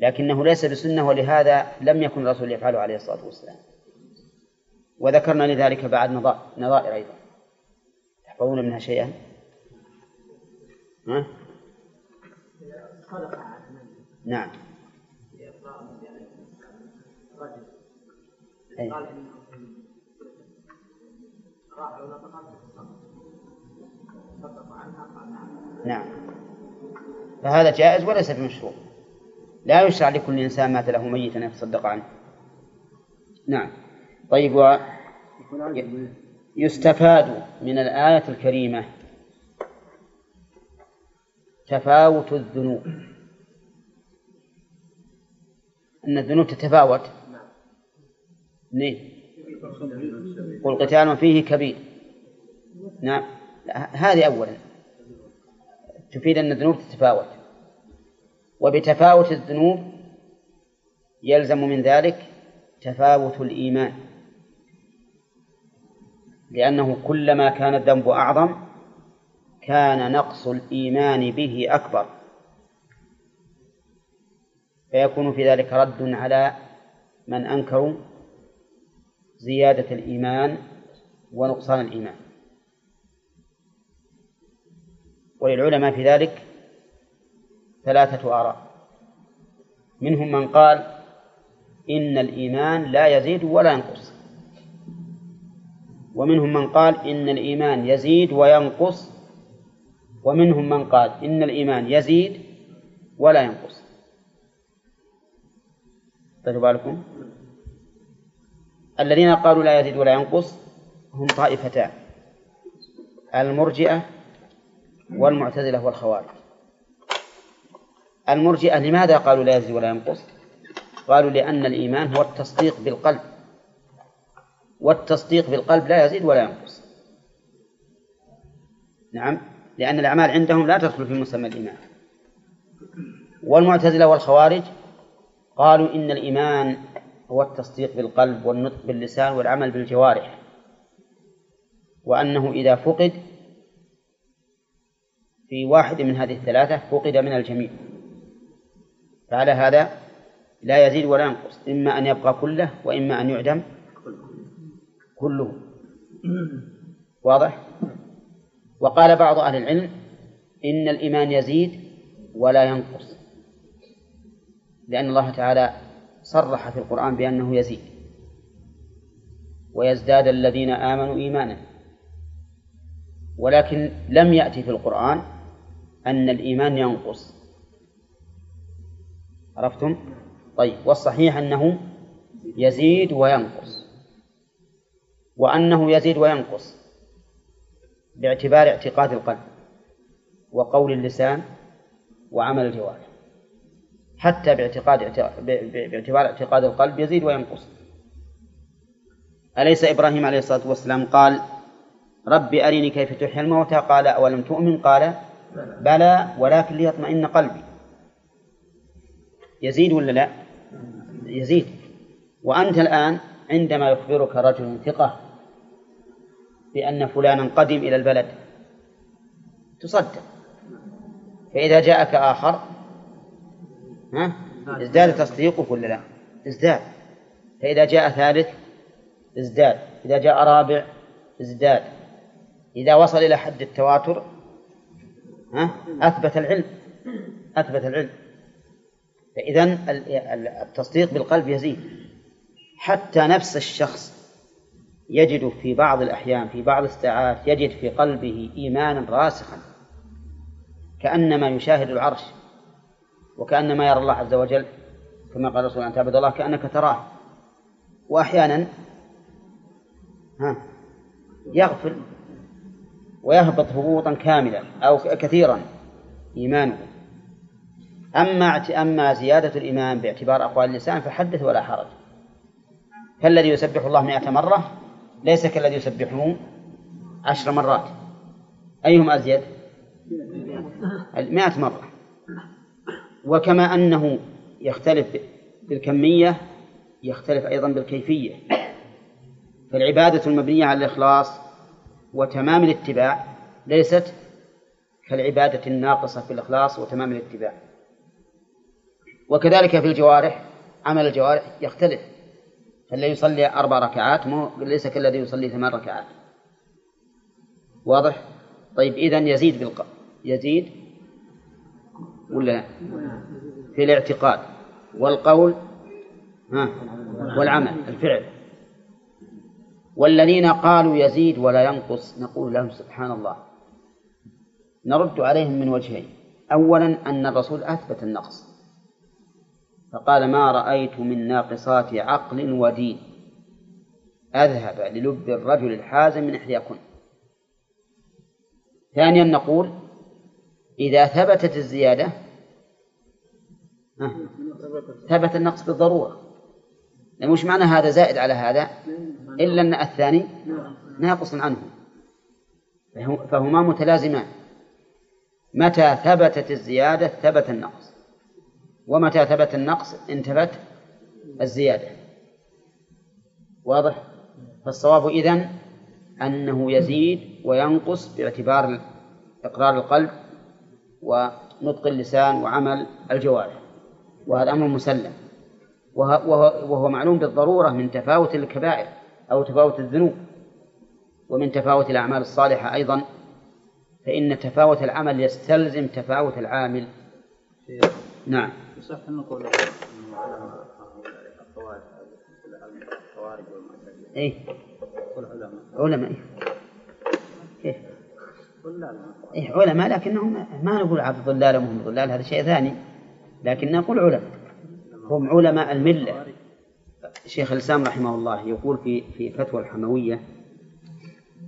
لكنه ليس بسنة ولهذا لم يكن الرسول يفعله عليه الصلاة والسلام. وذكرنا لذلك بعد نظائر أيضا. تحفظون منها شيئا؟ ها؟ نعم. أي. نعم. فهذا جائز وليس بمشروع. لا يشرع لكل إنسان مات له ميتا يتصدق عنه. نعم. طيب و يستفاد من الآية الكريمة. تفاوت الذنوب. أن الذنوب تتفاوت. اثنين قل قتال فيه كبير. نعم. هذه أولا. تفيد أن الذنوب تتفاوت. وبتفاوت الذنوب يلزم من ذلك تفاوت الإيمان. لأنه كلما كان الذنب أعظم كان نقص الإيمان به أكبر. فيكون في ذلك رد على من أنكروا زيادة الإيمان ونقصان الإيمان. وللعلماء في ذلك ثلاثة آراء. منهم من قال إن الإيمان لا يزيد ولا ينقص. ومنهم من قال إن الإيمان يزيد وينقص. ومنهم من قال إن الإيمان يزيد ولا ينقص. طيب بالكم الذين قالوا لا يزيد ولا ينقص هم طائفتان. المرجئة والمعتزلة والخوارج. المرجئة لماذا قالوا لا يزيد ولا ينقص؟ قالوا لأن الإيمان هو التصديق بالقلب. والتصديق بالقلب لا يزيد ولا ينقص. نعم. لأن الأعمال عندهم لا تدخل في مسمى الإيمان. والمعتزلة والخوارج قالوا إن الإيمان هو التصديق بالقلب والنطق باللسان والعمل بالجوارح. وأنه إذا فقد في واحد من هذه الثلاثة فقد من الجميع. فعلى هذا لا يزيد ولا ينقص. إما أن يبقى كله وإما أن يعدم كله. واضح؟ وقال بعض أهل العلم إن الإيمان يزيد ولا ينقص. لأن الله تعالى صرح في القرآن بأنه يزيد. ويزداد الذين آمنوا إيمانا. ولكن لم يأتي في القرآن أن الإيمان ينقص. عرفتم؟ طيب والصحيح أنه يزيد وينقص. وأنه يزيد وينقص باعتبار اعتقاد القلب وقول اللسان وعمل الجوارح. حتى باعتقاد باعتبار اعتقاد القلب يزيد وينقص. أليس إبراهيم عليه الصلاة والسلام قال رب أرني كيف تحيي الموتى قال أولم تؤمن؟ قال بلى ولكن ليطمئن قلبي. يزيد ولا لا؟ يزيد. وأنت الآن عندما يخبرك رجل ثقة بأن فلانا قدم إلى البلد تصدق. فإذا جاءك آخر ها؟ ازداد تصديقك ولا لا؟ ازداد. فإذا جاء ثالث ازداد. إذا جاء رابع ازداد. إذا وصل إلى حد التواتر ها؟ أثبت العلم. أثبت العلم. فإذا التصديق بالقلب يزيد. حتى نفس الشخص يجد في بعض الأحيان في بعض الساعات يجد في قلبه إيمانا راسخا كأنما يشاهد العرش. وكأنما يرى الله عز وجل كما قال الرسول أن تعبد الله كأنك تراه. وأحيانا ها يغفل ويهبط هبوطا كاملا أو كثيرا إيمانه. أما أما زيادة الإيمان باعتبار أقوال اللسان فحدث ولا حرج. كالذي يسبح الله مئة مرة ليس كالذي يسبحه عشر مرات. أيهم أزيد؟ مئة مرة. وكما أنه يختلف بالكمية يختلف أيضا بالكيفية. فالعبادة المبنية على الإخلاص وتمام الاتباع ليست كالعبادة الناقصة في الإخلاص وتمام الاتباع. وكذلك في الجوارح عمل الجوارح يختلف. فالذي يصلي أربع ركعات مو ليس كالذي يصلي ثمان ركعات. واضح؟ طيب إذا يزيد بالق... يزيد ولا في الاعتقاد والقول ها والعمل الفعل. والذين قالوا يزيد ولا ينقص نقول لهم سبحان الله. نرد عليهم من وجهين. أولا أن الرسول أثبت النقص. فقال ما رأيت من ناقصات عقل ودين. أذهب للب الرجل الحازم من إحداكن. ثانيا نقول إذا ثبتت الزيادة ثبت النقص بالضرورة. يعني مش معنى هذا زائد على هذا إلا أن الثاني ناقص عنه. فهما متلازمان. متى ثبتت الزيادة ثبت النقص. ومتى ثبت النقص انتفت الزيادة. واضح؟ فالصواب إذن أنه يزيد وينقص باعتبار إقرار القلب ونطق اللسان وعمل الجوارح. وهذا أمر مسلم. وهو معلوم بالضرورة من تفاوت الكبائر أو تفاوت الذنوب. ومن تفاوت الأعمال الصالحة أيضا فإن تفاوت العمل يستلزم تفاوت العامل. نعم. يصح أن نقول الخوارج إيه. علماء. كيف؟ إيه علماء لكنهم ما نقول عبد ضلال وهم ضلال هذا شيء ثاني. لكن نقول علماء هم علماء الملة. شيخ الإسلام رحمه الله يقول في في فتوى الحموية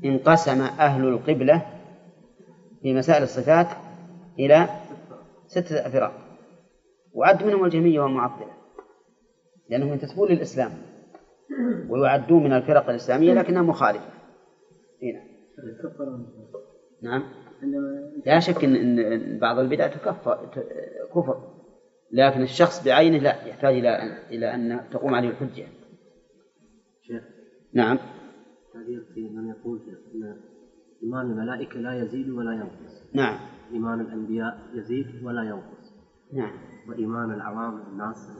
انقسم أهل القبلة في مسائل الصفات إلى ستة أفراد وعد منهم الجميع والمعطلة لأنهم ينتسبون للإسلام ويعدون من الفرق الإسلامية لكنها مخالفة. هنا. نعم. لا شك أن بعض البدع تكفر كفر. لكن الشخص بعينه لا يحتاج إلى أن إلى أن تقوم عليه الحجة. شيخ. نعم. هذه في من يقول أن إيمان الملائكة لا يزيد ولا ينقص. نعم. إيمان الأنبياء يزيد ولا ينقص. نعم. وإيمان العوام الناس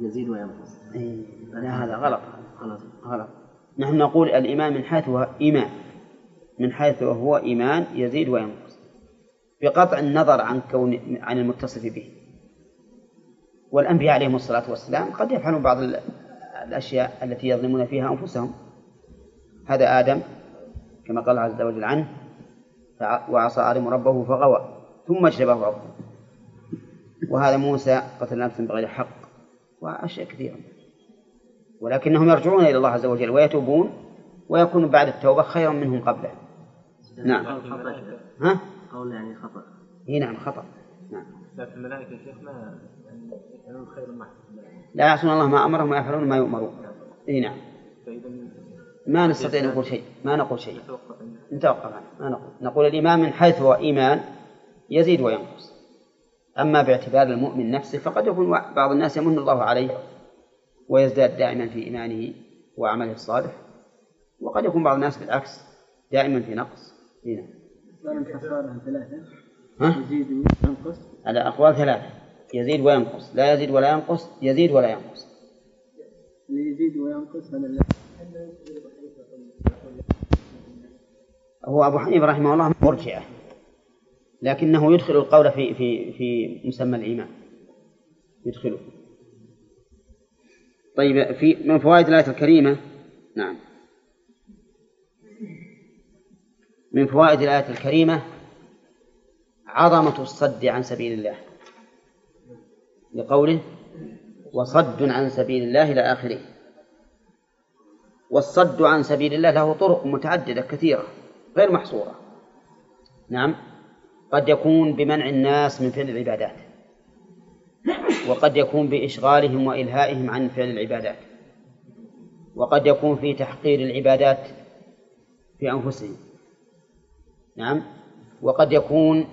يزيد وينقص. إيه. لا هذا غلط. غلط. غلط. نحن نقول الإيمان من حيث هو إيمان. من حيث هو إيمان يزيد وينقص بقطع النظر عن كون عن المتصف به. والأنبياء عليهم الصلاة والسلام قد يفعلون بعض الأشياء التي يظلمون فيها أنفسهم. هذا آدم كما قال عز وجل عنه وعصى آدم ربه فغوى ثم اجتباه ربه وهذا موسى قتل نفسا بغير حق وأشياء كثيرة. ولكنهم يرجعون إلى الله عز وجل ويتوبون ويكون بعد التوبة خيرا منهم قبله. نعم. ها؟ قول يعني خطأ. إي نعم خطأ. نعم. لكن الملائكة يا شيخ ما يفعلون الخير المحض لا يعصون الله ما أمرهم ويفعلون ما يؤمرون. إي نعم. ما نستطيع نقول شيء. ما نقول شيء. نتوقف عنه ما نقول. نقول الإيمان من حيث هو إيمان يزيد وينقص. أما باعتبار المؤمن نفسه فقد يكون بعض الناس يمن الله عليه ويزداد دائما في إيمانه وعمله الصالح وقد يكون بعض الناس بالعكس دائما في نقص. ها؟ يزيد وينقص على أقوال ثلاثة. يزيد وينقص لا يزيد ولا ينقص يزيد ولا ينقص. يزيد وينقص هذا هو أبو حنيفة رحمه الله مرجئة لكنه يدخل القول في في في مسمى الإيمان. يدخله. طيب في من فوائد الآية الكريمة؟ نعم. من فوائد الآية الكريمة عظمة الصد عن سبيل الله. لقوله وصد عن سبيل الله إلى آخره. والصد عن سبيل الله له طرق متعددة كثيرة غير محصورة. نعم. قد يكون بمنع الناس من فعل العبادات. وقد يكون بإشغالهم وإلهائهم عن فعل العبادات. وقد يكون في تحقير العبادات في أنفسهم. نعم. وقد يكون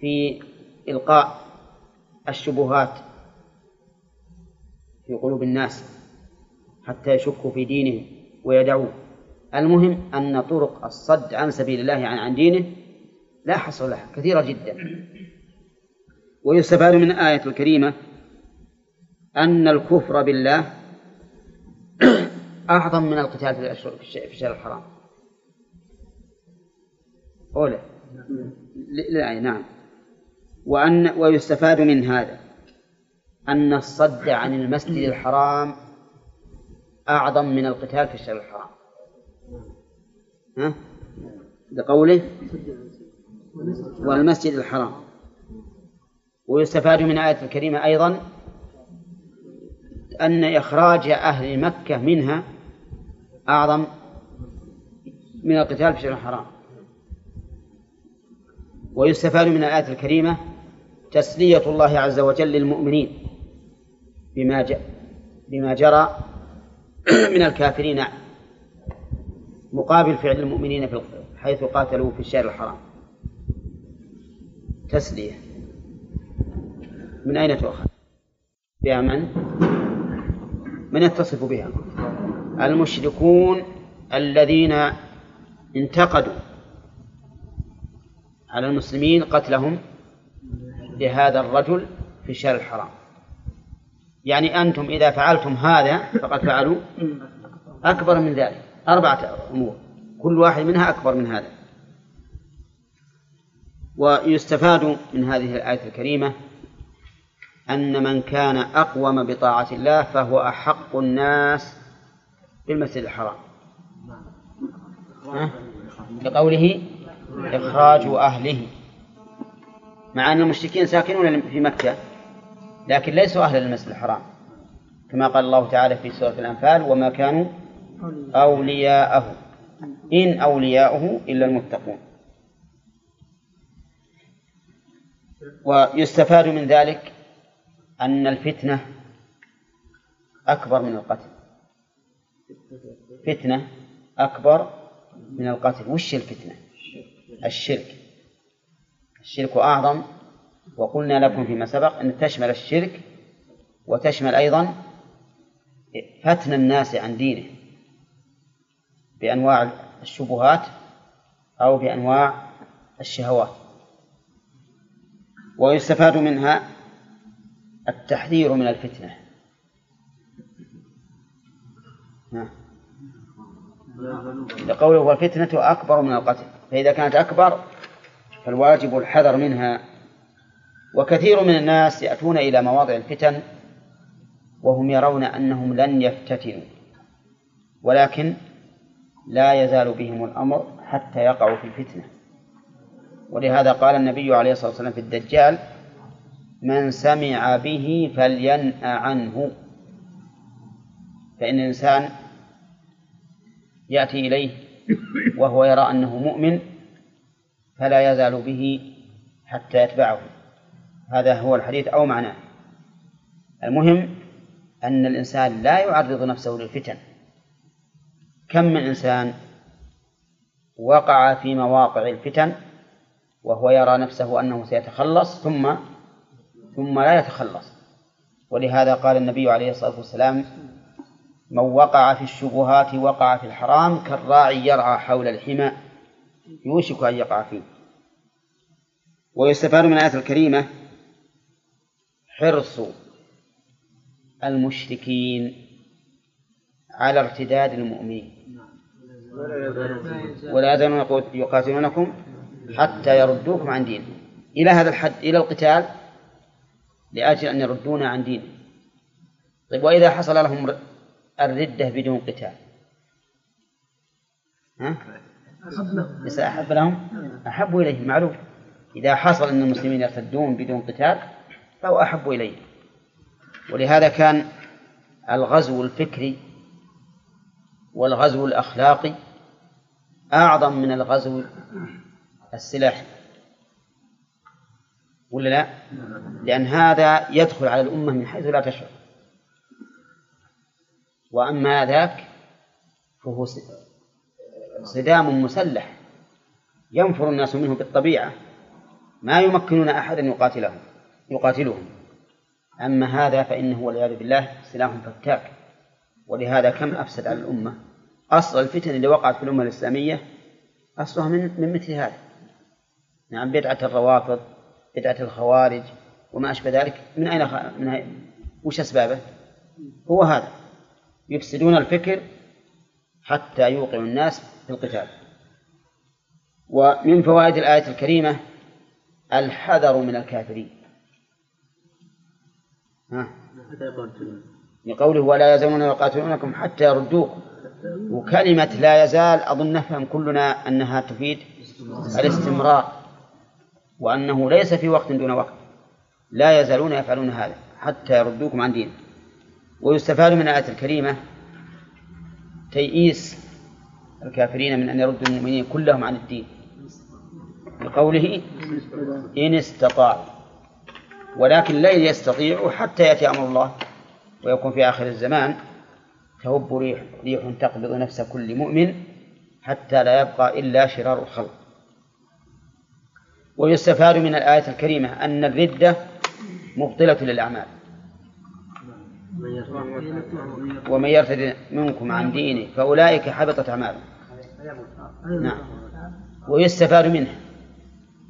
في إلقاء الشبهات في قلوب الناس حتى يشكوا في دينهم ويدعوه المهم أن طرق الصد عن سبيل الله عن عن دينه لا حصر لها كثيرة جدا. ويستفاد من الآية الكريمة أن الكفر بالله أعظم من القتال في الشهر الحرام. أولى لا نعم. وأن ويستفاد من هذا أن الصد عن المسجد الحرام أعظم من القتال في الشهر الحرام. ها؟ لقوله والمسجد الحرام. ويستفاد من الآية الكريمة أيضا أن إخراج أهل مكة منها أعظم من القتال في الشهر الحرام. ويستفاد من الآية الكريمة تسلية الله عز وجل للمؤمنين بما بما جرى من الكافرين مقابل فعل المؤمنين في حيث قاتلوا في الشهر الحرام تسلية من أين تؤخذ؟ بها من؟ من يتصف بها؟ المشركون الذين انتقدوا على المسلمين قتلهم لهذا الرجل في الشهر الحرام. يعني أنتم إذا فعلتم هذا فقد فعلوا أكبر من ذلك أربعة أمور كل واحد منها أكبر من هذا. ويستفاد من هذه الآية الكريمة أن من كان أقوم بطاعة الله فهو أحق الناس بالمسجد الحرام. لقوله إخراج أهله. مع أن المشركين ساكنون في مكة لكن ليسوا أهلا للمسجد الحرام. كما قال الله تعالى في سورة الأنفال وما كانوا أولياءه. إن أولياؤه إلا المتقون. ويستفاد من ذلك أن الفتنة أكبر من القتل. فتنة أكبر من القتل. وش الفتنة؟ الشرك. الشرك أعظم وقلنا لكم فيما سبق أن تشمل الشرك وتشمل أيضا فتن الناس عن دينه بأنواع الشبهات أو بأنواع الشهوات. ويستفاد منها التحذير من الفتنة. لقوله والفتنة أكبر من القتل. فإذا كانت أكبر فالواجب الحذر منها. وكثير من الناس يأتون إلى مواضع الفتن وهم يرون أنهم لن يفتتنوا ولكن لا يزال بهم الأمر حتى يقعوا في الفتنة. ولهذا قال النبي عليه الصلاة والسلام في الدجال من سمع به فلينأ عنه. فإن الإنسان يأتي إليه وهو يرى أنه مؤمن فلا يزال به حتى يتبعه. هذا هو الحديث أو معناه. المهم أن الإنسان لا يعرض نفسه للفتن. كم من إنسان وقع في مواقع الفتن وهو يرى نفسه أنه سيتخلص ثم ثم لا يتخلص؟ ولهذا قال النبي عليه الصلاة والسلام من وقع في الشبهات وقع في الحرام كالراعي يرعى حول الحمى يوشك أن يقع فيه. ويستفاد من الآية الكريمة حرص المشركين على ارتداد المؤمنين. ولا يزالون يقاتلونكم حتى يردوكم عن دينكم إلى هذا الحد إلى القتال لأجل أن يردونا عن دينه طيب وإذا حصل لهم الردة بدون قتال. ها؟ ليس أحب لهم؟ أحب إليهم معروف. إذا حصل أن المسلمين يرتدون بدون قتال فهو أحب إليه ولهذا كان الغزو الفكري والغزو الأخلاقي أعظم من الغزو السلاحي. ولا لا؟ لأن هذا يدخل على الأمة من حيث لا تشعر. وأما ذاك فهو صدام مسلح ينفر الناس منه بالطبيعة ما يمكنون أحدا يقاتلهم يقاتلهم. أما هذا فإنه والعياذ بالله سلاح فتاك. ولهذا كم أفسد على الأمة؟ أصل الفتن اللي وقعت في الأمة الإسلامية أصلها من من مثل هذا. نعم بدعة الروافض بدعة الخوارج وما أشبه ذلك. من أين خ... من أين... وش أسبابه؟ هو هذا. يفسدون الفكر حتى يوقعوا الناس في القتال ومن فوائد الآية الكريمة الحذر من الكافرين. ها؟ لقوله ولا يزالون يقاتلونكم حتى يردوكم. وكلمة لا يزال أظن نفهم كلنا أنها تفيد الاستمرار وأنه ليس في وقت دون وقت. لا يزالون يفعلون هذا حتى يردوكم عن دين ويستفاد من الآية الكريمة تيئيس الكافرين من أن يردوا المؤمنين كلهم عن الدين. بقوله إن استطاعوا ولكن لن يستطيعوا حتى يأتي أمر الله ويكون في آخر الزمان. تهب ريح ريح تقبض نفس كل مؤمن حتى لا يبقى إلا شرار الخلق. ويستفاد من الآية الكريمة أن الردة مبطلة للأعمال. ومن يرتد منكم عن دينه فأولئك حبطت أعمالهم. نعم. ويستفاد منها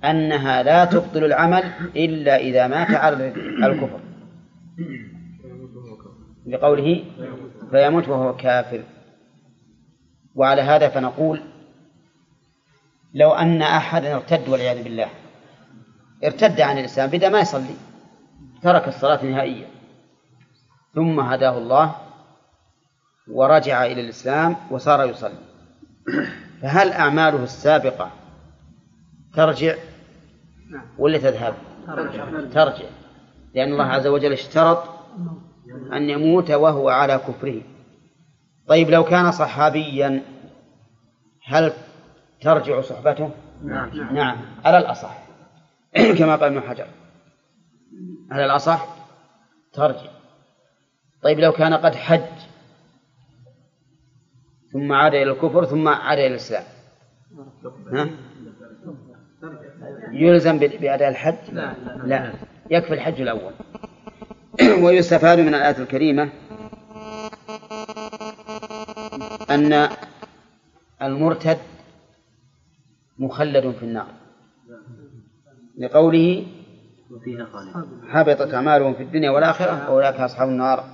أنها لا تبطل العمل إلا إذا مات على الكفر. بقوله فيموت وهو كافر. وعلى هذا فنقول لو أن أحدا ارتد والعياذ بالله ارتد عن الإسلام بدأ ما يصلي ترك الصلاة نهائيا. ثم هداه الله ورجع إلى الإسلام وصار يصلي. فهل أعماله السابقة ترجع ولا تذهب؟ ترجع. لأن الله عز وجل اشترط أن يموت وهو على كفره. طيب لو كان صحابيا هل ترجع صحبته؟ نعم, نعم. على الأصح. كما قال ابن حجر. على الأصح ترجع. طيب لو كان قد حج ثم عاد إلى الكفر ثم عاد إلى الإسلام. ها؟ يلزم بأداء الحج؟ لا, لا يكفي الحج الأول. ويستفاد من الآية الكريمة أن المرتد مخلد في النار. لقوله حبطت أعمالهم في الدنيا والآخرة أولئك أصحاب النار.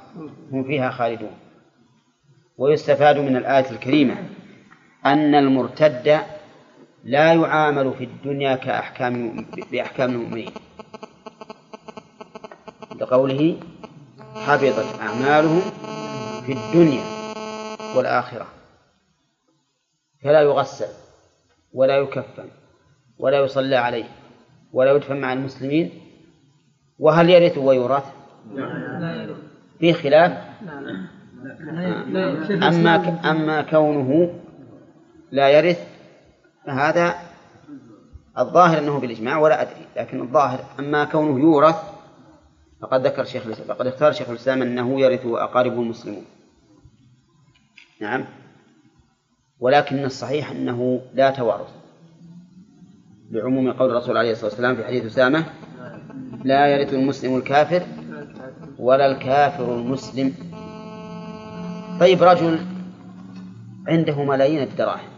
هم فيها خالدون. ويستفاد من الآية الكريمة أن المرتد لا يعامل في الدنيا كأحكام بأحكام المؤمنين. لقوله حبطت أعمالهم في الدنيا والآخرة. فلا يغسل ولا يكفن ولا يصلى عليه ولا يدفن مع المسلمين وهل يرث ويورث؟ في خلاف؟ أما أما كونه لا يرث فهذا الظاهر أنه بالإجماع ولا أدري لكن الظاهر أما كونه يورث فقد ذكر شيخ فقد اختار شيخ الإسلام أنه يرث أقاربه المسلمون. نعم. ولكن الصحيح أنه لا توارث. لعموم قول الرسول عليه الصلاة والسلام في حديث أسامة لا يرث المسلم الكافر ولا الكافر المسلم. طيب رجل عنده ملايين الدراهم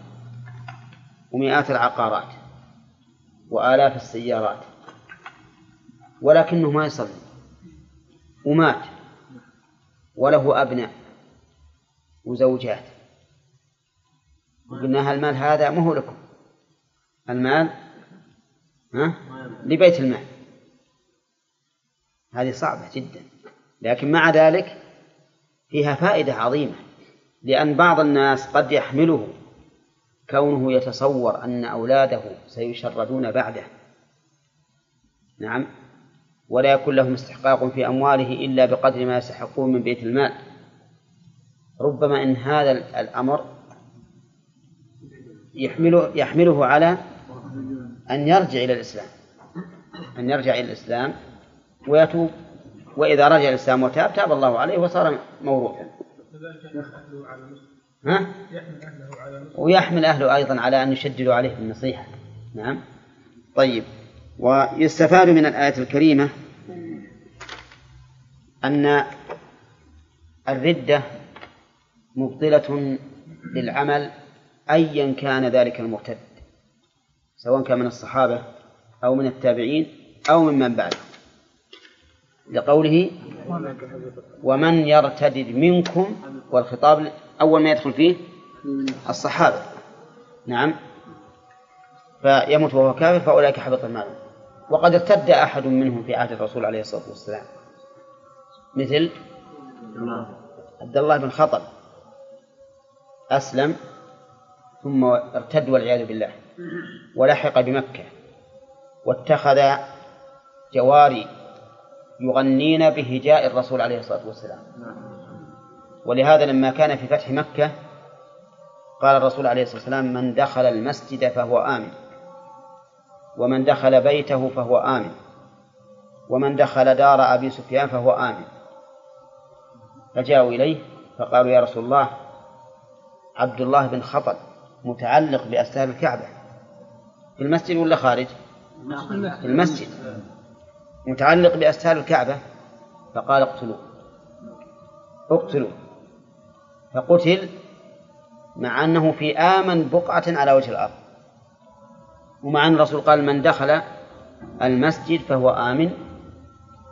ومئات العقارات وآلاف السيارات ولكنه ما يصلي ومات وله أبناء وزوجات. وقلنا المال هذا؟ ما هو لكم. المال؟ ها؟ لبيت المال. هذه صعبة جدا. لكن مع ذلك فيها فائدة عظيمة لأن بعض الناس قد يحمله كونه يتصور أن أولاده سيشردون بعده. نعم. ولا يكون لهم استحقاق في أمواله إلا بقدر ما يستحقون من بيت المال. ربما إن هذا الأمر يحمله يحمله على أن يرجع إلى الإسلام. أن يرجع إلى الإسلام. ويتوب. وإذا رجع الإسلام وتاب تاب الله عليه وصار موروثا. ها؟ ويحمل أهله أيضا على أن يشددوا عليه بالنصيحة. نعم. طيب. ويستفاد من الآية الكريمة أن الردة مبطلة للعمل أيا كان ذلك المرتد سواء كان من الصحابة أو من التابعين أو ممن بعدهم لقوله ومن يرتد منكم والخطاب أول ما يدخل فيه الصحابة. نعم. فيموت وهو كافر فأولئك حبط المال وقد ارتد أحد منهم في عهد الرسول عليه الصلاة والسلام. مثل عبد الله بن خطب. أسلم ثم ارتد والعياذ بالله. ولحق بمكة. واتخذ جواري يغنين بهجاء الرسول عليه الصلاة والسلام. ولهذا لما كان في فتح مكة قال الرسول عليه الصلاة والسلام من دخل المسجد فهو آمن. ومن دخل بيته فهو آمن. ومن دخل دار أبي سفيان فهو آمن. فجاءوا إليه فقالوا يا رسول الله عبد الله بن خطل متعلق بأستار الكعبة. في المسجد ولا خارج؟ في المسجد. متعلق بأستار الكعبة؟ فقال اقتلوه. اقتلوه. فقتل مع أنه في آمن بقعة على وجه الأرض. ومع أن الرسول قال من دخل المسجد فهو آمن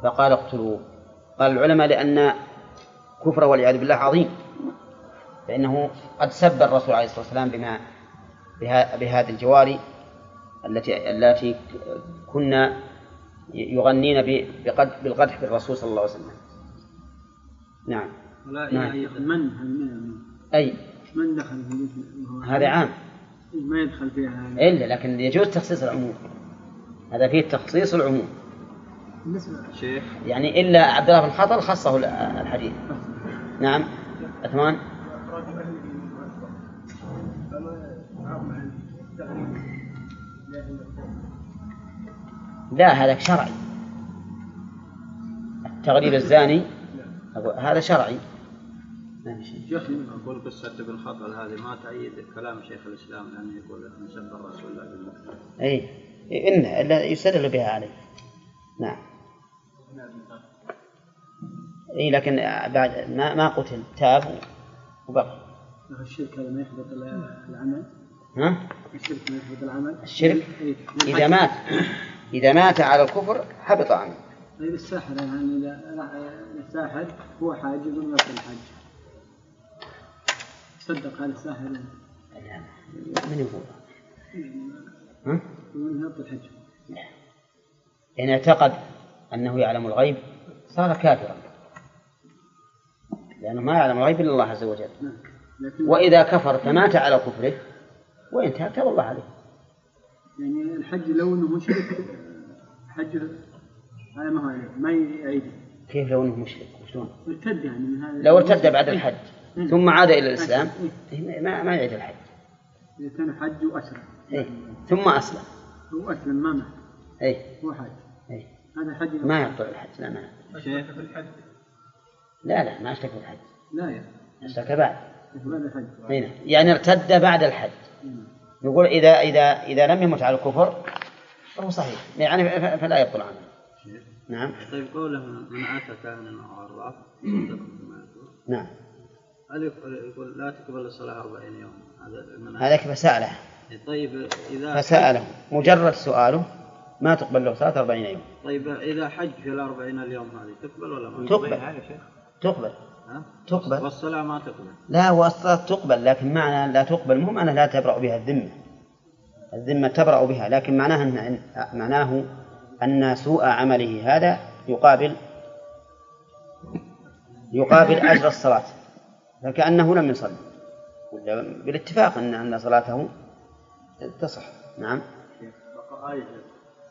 فقال اقتلوه. قال العلماء لأن كفر والعياذ بالله عظيم فإنه قد سب الرسول عليه الصلاة والسلام بما بهذه الجواري التي التي كنا يغنين بالقدح بالرسول صلى الله عليه وسلم. نعم. نعم. من أي. من دخل في هذا عام. ما يدخل فيها إلا لكن يجوز تخصيص العموم. هذا فيه تخصيص العموم. شيخ. يعني إلا عبد الله بن خطل خصه الحديث. نعم. عثمان. لا هذا شرعي. التغريب الزاني هذا شرعي. أقول قصة ابن خطل هذه ما تأيد كلام شيخ الإسلام لأنه يقول من سب الرسول الله بالمكتب. أي إن يستدل بها عليه. نعم. اي لكن بعد ما ما قتل تاب وبقي الشرك هذا ما يحبط العمل؟ ها؟ الشرك ما يحبط العمل؟ الشرك؟ إذا مات. إذا مات على الكفر حبط عمله طيب الساحر يعني إذا الساحر هو حاجز وما الحج صدق هذا الساحر. من يقول؟ ها؟ من الحج إن اعتقد أنه يعلم الغيب صار كافرا. لأنه ما يعلم الغيب إلا الله عز وجل. وإذا كفر فمات على كفره وإن تاب تاب الله عليه. يعني الحج لو إنه مشرك حج هذا ما هو ما يعيد كيف لو إنه مشرك؟ شلون؟ ارتد يعني من هذا لو ارتد بعد الحج إيه. ثم عاد إلى الإسلام إيه. ما ما يعيد الحج. إذا كان حج واسلم. إيه؟ ثم أسلم. هو أسلم ما مات. اي هو حج. اي هذا حج ما يبطل الحج لا ما أشترك في الحج. لا لا ما أشترك في الحج. لا يا أشترك بعد. بعد الحج. نعم. يعني ارتد بعد الحج. يقول إذا إذا إذا لم يمت على الكفر فهو صحيح. يعني فلا يبطل عنه. نعم. طيب قوله من أتى كاهنا أو عراف نعم. هل يقول لا تقبل الصلاة 40 يوم. هذا هذاك فسأله. طيب إذا فسأله. مجرد سؤاله ما تقبل له صلاة 40 يوم. طيب إذا حج في الأربعين اليوم هذه تقبل ولا ما؟ تقبل. تقبل. تقبل. والصلاة ما تقبل. لا والصلاة تقبل لكن معنى لا تقبل مو معنى لا تبرأ بها الذمة. الذمة تبرأ بها لكن معناها أن معناه أن سوء عمله هذا يقابل يقابل أجر الصلاة. فكأنه لم يصلي. بالاتفاق أن أن صلاته تصح. نعم. بقى آية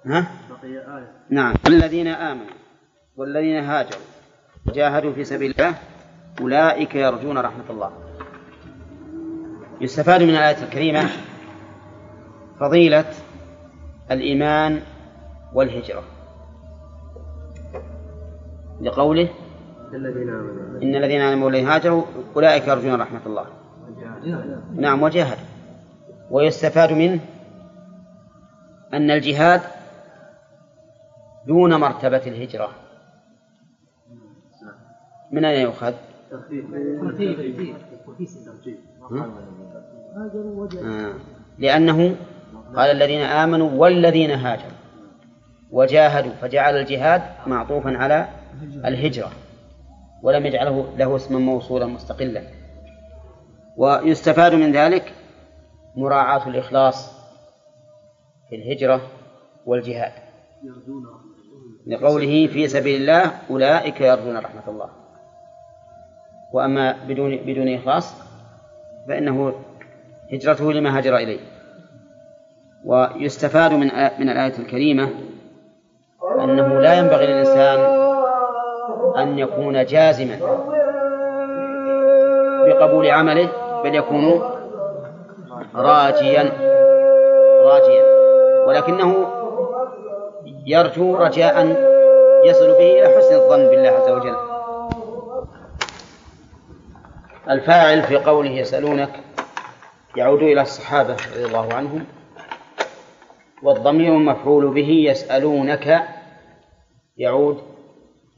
ها؟ بقي آية. نعم. الذين آمنوا والذين هاجروا وجاهدوا في سبيل الله أولئك يرجون رحمة الله. يستفاد من الآية الكريمة فضيلة الإيمان والهجرة. لقوله إن الذين آمنوا والذين هاجروا أولئك يرجون رحمة الله. نعم وجاهدوا ويستفاد منه أن الجهاد دون مرتبة الهجرة. من أين يؤخذ؟ لأنه قال الذين آمنوا والذين هاجروا وجاهدوا فجعل الجهاد معطوفا على الهجرة ولم يجعله له اسما موصولا مستقلا. ويستفاد من ذلك مراعاة الإخلاص في الهجرة والجهاد. لقوله في سبيل الله أولئك يرجون رحمة الله. وأما بدون بدون إخلاص فإنه هجرته لما هاجر إليه. ويستفاد من من الآية الكريمة أنه لا ينبغي للإنسان أن يكون جازما بقبول عمله بل يكون راجيا راجيا. ولكنه يرجو رجاء يصل به إلى حسن الظن بالله عز وجل. الفاعل في قوله يسألونك يعود إلى الصحابة رضي الله عنهم والضمير المفعول به يسألونك يعود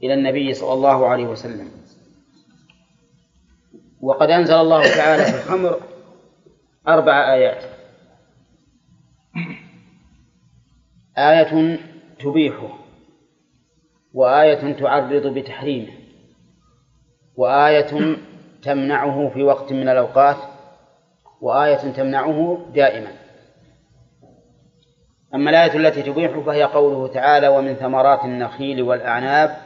إلى النبي صلى الله عليه وسلم. وقد أنزل الله تعالى في الخمر أربع آيات. آية تبيحه وآية تعرض بتحريمه وآية تمنعه في وقت من الأوقات وآية تمنعه دائما. أما الآية التي تبيح فهي قوله تعالى ومن ثمرات النخيل والأعناب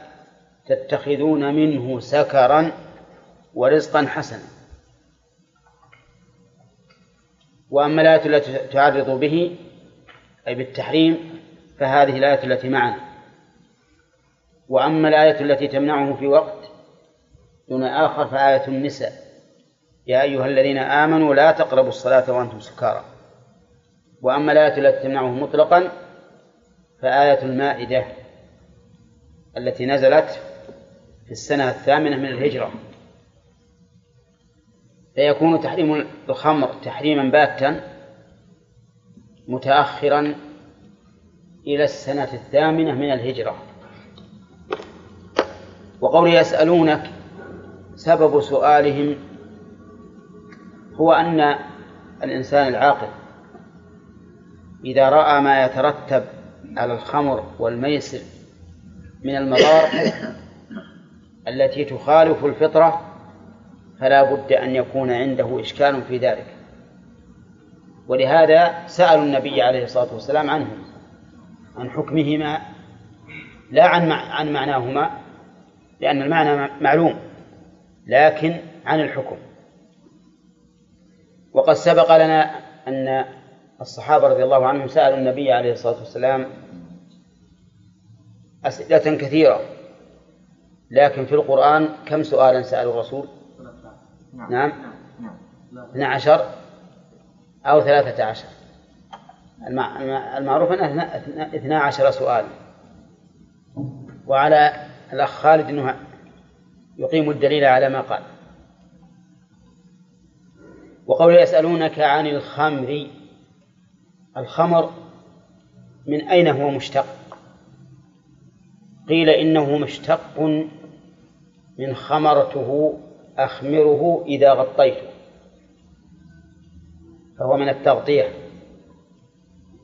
تتخذون منه سكرا ورزقا حسنا وأما الآية التي تعرض به أي بالتحريم فهذه الآية التي معنا. وأما الآية التي تمنعه في وقت دون آخر فآية النساء. يا أيها الذين آمنوا لا تقربوا الصلاة وأنتم سكارى. وأما الآية التي تمنعه مطلقا فآية المائدة التي نزلت في السنة الثامنة من الهجرة. فيكون تحريم الخمر تحريما باتا متأخرا إلى السنة الثامنة من الهجرة. وقول يسألونك سبب سؤالهم هو أن الإنسان العاقل إذا رأى ما يترتب على الخمر والميسر من المضار التي تخالف الفطرة فلا بد أن يكون عنده إشكال في ذلك. ولهذا سألوا النبي عليه الصلاة والسلام عنهم عن حكمهما لا عن عن معناهما لأن المعنى معلوم. لكن عن الحكم. وقد سبق لنا أن الصحابة رضي الله عنهم سألوا النبي عليه الصلاة والسلام أسئلة كثيرة لكن في القرآن كم سؤالا سألوا الرسول؟ نعم. اثنى عشر أو ثلاثة عشر. المعروف أنه اثنا عشر سؤال. وعلى الأخ خالد أنه يقيم الدليل على ما قال. وقول يسألونك عن الخمر الخمر من أين هو مشتق؟ قيل إنه مشتق من خمرته أخمره إذا غطيته فهو من التغطية.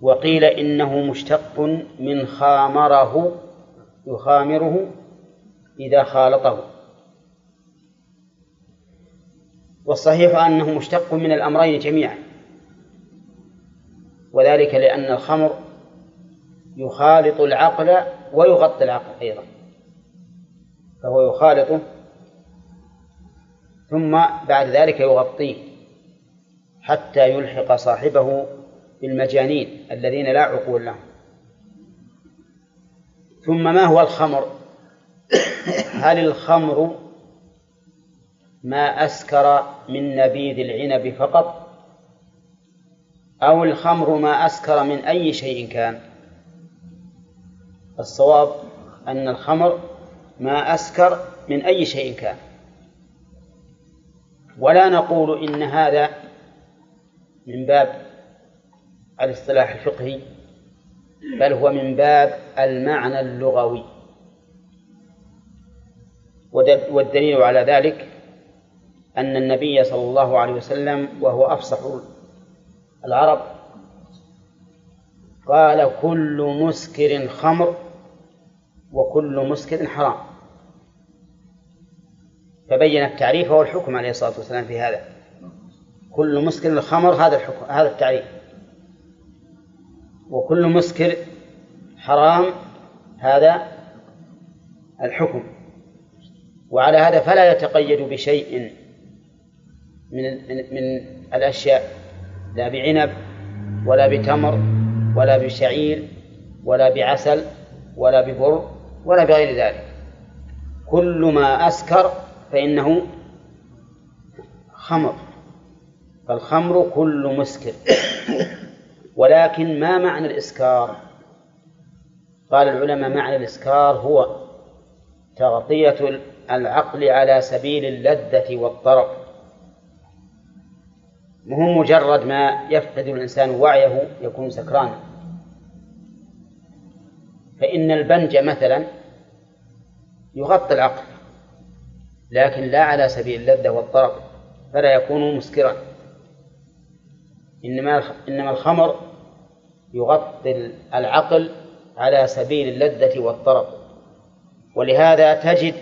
وقيل إنه مشتق من خامره يخامره إذا خالطه. والصحيح أنه مشتق من الأمرين جميعا. وذلك لأن الخمر يخالط العقل ويغطي العقل أيضا. فهو يخالطه ثم بعد ذلك يغطيه حتى يلحق صاحبه بالمجانين الذين لا عقول لهم. ثم ما هو الخمر؟ هل الخمر ما أسكر من نبيذ العنب فقط أو الخمر ما أسكر من أي شيء كان. الصواب أن الخمر ما أسكر من أي شيء كان. ولا نقول إن هذا من باب الاصطلاح الفقهي بل هو من باب المعنى اللغوي. والدليل على ذلك أن النبي صلى الله عليه وسلم وهو أفصح العرب قال كل مسكر خمر وكل مسكر حرام. فبين التعريف والحكم عليه الصلاة والسلام في هذا. كل مسكر الخمر هذا الحكم هذا التعريف. وكل مسكر حرام هذا الحكم. وعلى هذا فلا يتقيد بشيء. من من الأشياء. لا بعنب ولا بتمر ولا بشعير ولا بعسل ولا ببر ولا بغير ذلك. كل ما أسكر فإنه خمر. فالخمر كل مسكر. ولكن ما معنى الإسكار؟ قال العلماء معنى الإسكار هو تغطية العقل على سبيل اللذة والطرب مهم مجرد ما يفقد الإنسان وعيه يكون سكرانا. فإن البنج مثلا يغطي العقل لكن لا على سبيل اللذة والطرب فلا يكون مسكرا. إنما إنما الخمر يغطي العقل على سبيل اللذة والطرب ولهذا تجد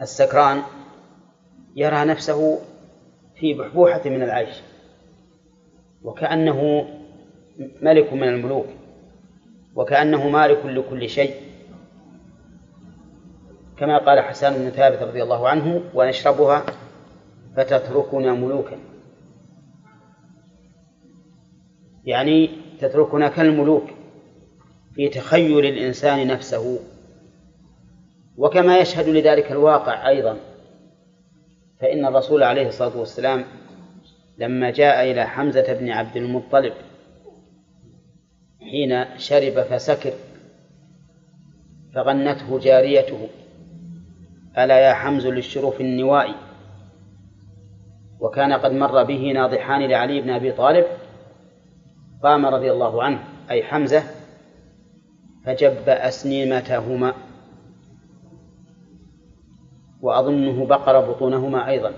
السكران يرى نفسه في بحبوحة من العيش. وكأنه ملك من الملوك. وكأنه مالك لكل شيء. كما قال حسان بن ثابت رضي الله عنه ونشربها فتتركنا ملوكا. يعني تتركنا كالملوك في تخيل الإنسان نفسه. وكما يشهد لذلك الواقع أيضا فإن الرسول عليه الصلاة والسلام لما جاء إلى حمزة بن عبد المطلب حين شرب فسكر فغنته جاريته ألا يا حمز للشروف النوائي وكان قد مر به ناضحان لعلي بن أبي طالب قام رضي الله عنه أي حمزة فجب أسنيمتهما. وأظنه بقر بطونهما أيضا.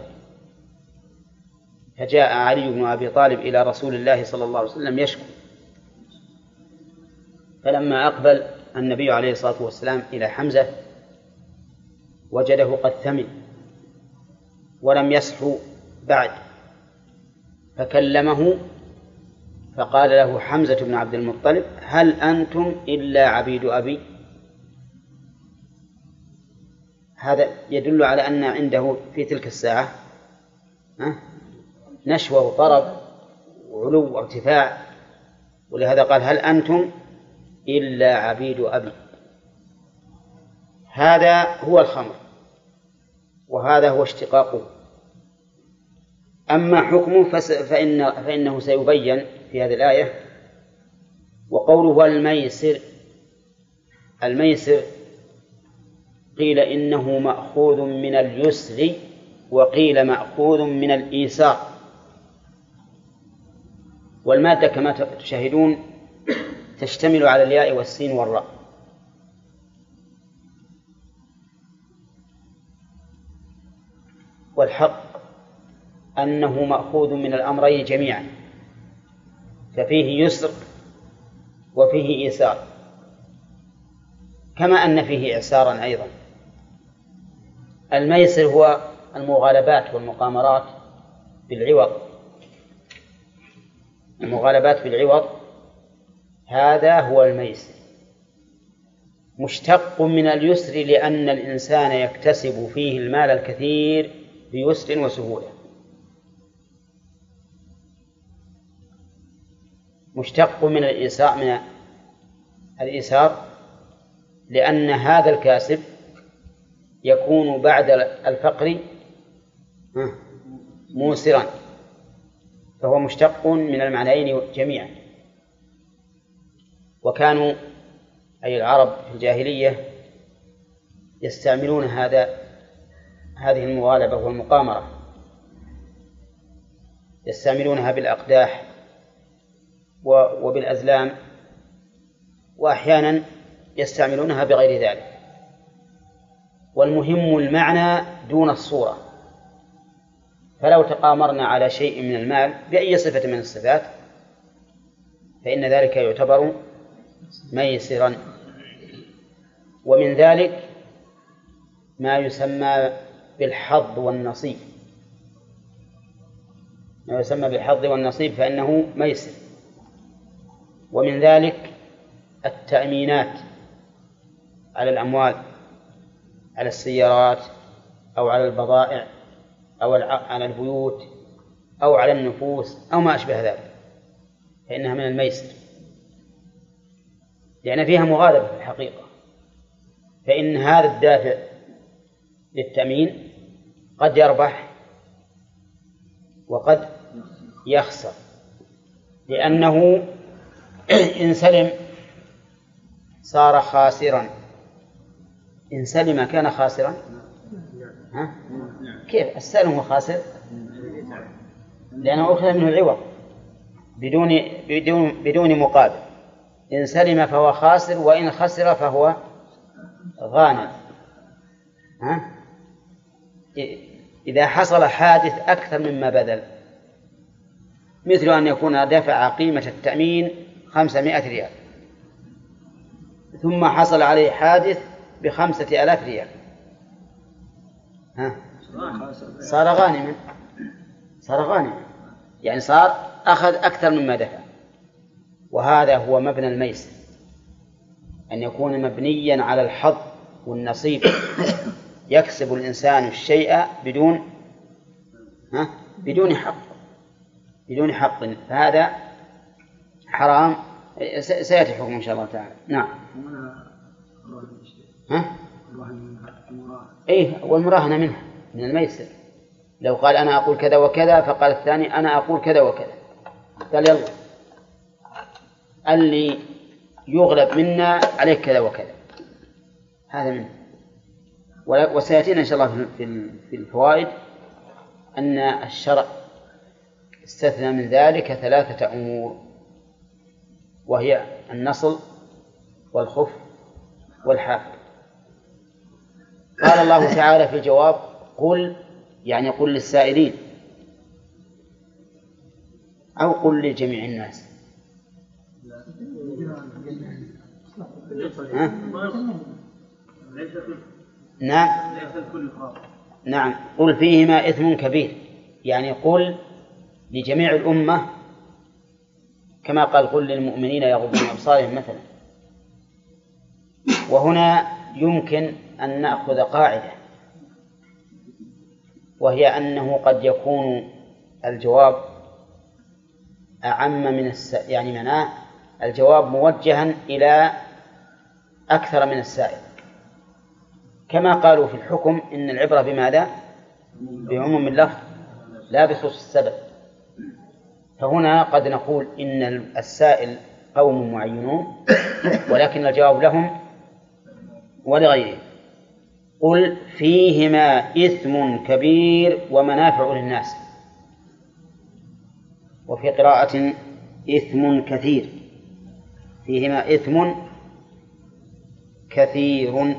فجاء علي بن أبي طالب إلى رسول الله صلى الله عليه وسلم يشكو. فلما أقبل النبي عليه الصلاة والسلام إلى حمزة وجده قد ثمن ولم يصحو بعد فكلمه فقال له حمزة بن عبد المطلب هل أنتم إلا عبيد أبي؟ هذا يدل على أن عنده في تلك الساعة نشوة وطرب وعلو وارتفاع. ولهذا قال هل أنتم إلا عبيد أبي؟ هذا هو الخمر وهذا هو اشتقاقه. أما حكمه فإن فإنه سيبين في هذه الآية. وقوله الميسر الميسر قيل إنه مأخوذ من اليسر وقيل مأخوذ من الإيسار والمادة كما تشاهدون تشتمل على الياء والسين والراء. والحق أنه مأخوذ من الأمرين جميعا. ففيه يسر وفيه إيسار كما أن فيه إعسارا أيضا. الميسر هو المغالبات والمقامرات بالعوض. المغالبات بالعوض هذا هو الميسر. مشتق من اليسر لأن الإنسان يكتسب فيه المال الكثير بيسر وسهولة. مشتق من الإيسار من الإيسار لأن هذا الكاسب يكون بعد الفقر موسرا فهو مشتق من المعنيين جميعا. وكانوا أي العرب في الجاهلية يستعملون هذا هذه المغالبة والمقامرة. يستعملونها بالأقداح وبالأزلام وأحيانا يستعملونها بغير ذلك. والمهم المعنى دون الصورة. فلو تقامرنا على شيء من المال بأي صفة من الصفات فإن ذلك يعتبر ميسرا. ومن ذلك ما يسمى بالحظ والنصيب. ما يسمى بالحظ والنصيب فإنه ميسر. ومن ذلك التأمينات على الأموال. على السيارات أو على البضائع أو على البيوت أو على النفوس أو ما أشبه ذلك فإنها من الميسر لأن فيها مغالبة في الحقيقة فإن هذا الدافع للتأمين قد يربح وقد يخسر لأنه إن سلم صار خاسرا. إن سلم كان خاسرا؟ ها؟ كيف؟ السلم هو خاسر؟ لأنه أخذ منه العوض بدون بدون بدون مقابل. إن سلم فهو خاسر وإن خسر فهو غانم. ها؟ إذا حصل حادث أكثر مما بذل. مثل أن يكون دفع قيمة التأمين خمسمائة ريال. ثم حصل عليه حادث بخمسة آلاف ريال. ها؟ صار غانما صار غانما يعني صار أخذ أكثر مما دفع. وهذا هو مبنى الميسر. أن يكون مبنيا على الحظ والنصيب. يكسب الإنسان الشيء بدون ها؟ بدون حق. بدون حق. فهذا حرام. سيأتي حكم إن شاء الله تعالى. نعم. ها؟ إيه والمراهنة منها من الميسر. لو قال أنا أقول كذا وكذا فقال الثاني أنا أقول كذا وكذا. قال يلا. اللي يغلب منا عليك كذا وكذا. هذا منه. وسيأتينا إن شاء الله في الفوائد أن الشرع استثنى من ذلك ثلاثة أمور وهي النصل والخف والحافظ. قال الله تعالى في الجواب قل يعني قل للسائلين. أو قل لجميع الناس؟ نعم. نعم. قل فيهما إثم كبير. يعني قل لجميع الأمة كما قال قل للمؤمنين يغضون أبصارهم مثلا. وهنا يمكن أن نأخذ قاعدة وهي أنه قد يكون الجواب أعم من الس... يعني معناه الجواب موجها إلى أكثر من السائل كما قالوا في الحكم إن العبرة بماذا؟ بعموم اللفظ لا بخصوص السبب فهنا قد نقول إن السائل قوم معينون ولكن الجواب لهم ولغيرهم قل فيهما إثم كبير ومنافع للناس. وفي قراءة إثم كثير. فيهما إثم كثير.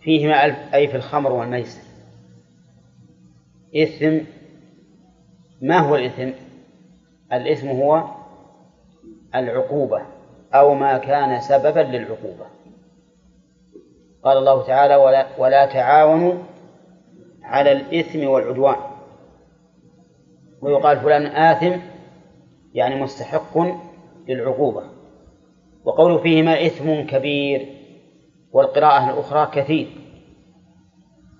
فيهما أي في الخمر والميسر. إثم ما هو الإثم؟ الإثم هو العقوبة. أو ما كان سببا للعقوبة. قال الله تعالى ولا, ولا تعاونوا على الإثم والعدوان. ويقال فلان آثم يعني مستحق للعقوبة. وقول فيهما إثم كبير والقراءة الأخرى كثير.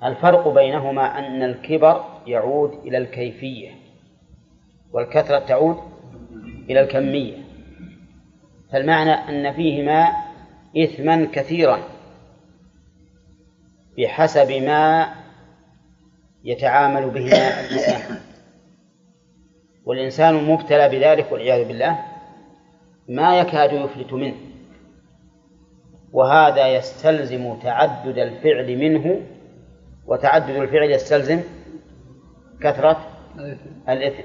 الفرق بينهما أن الكبر يعود إلى الكيفية والكثرة تعود إلى الكمية. فالمعنى أن فيهما إثما كثيرا بحسب ما يتعامل بهما الإنسان. والإنسان مبتلى بذلك والعياذ بالله ما يكاد يفلت منه وهذا يستلزم تعدد الفعل منه وتعدد الفعل يستلزم كثرة الإثم.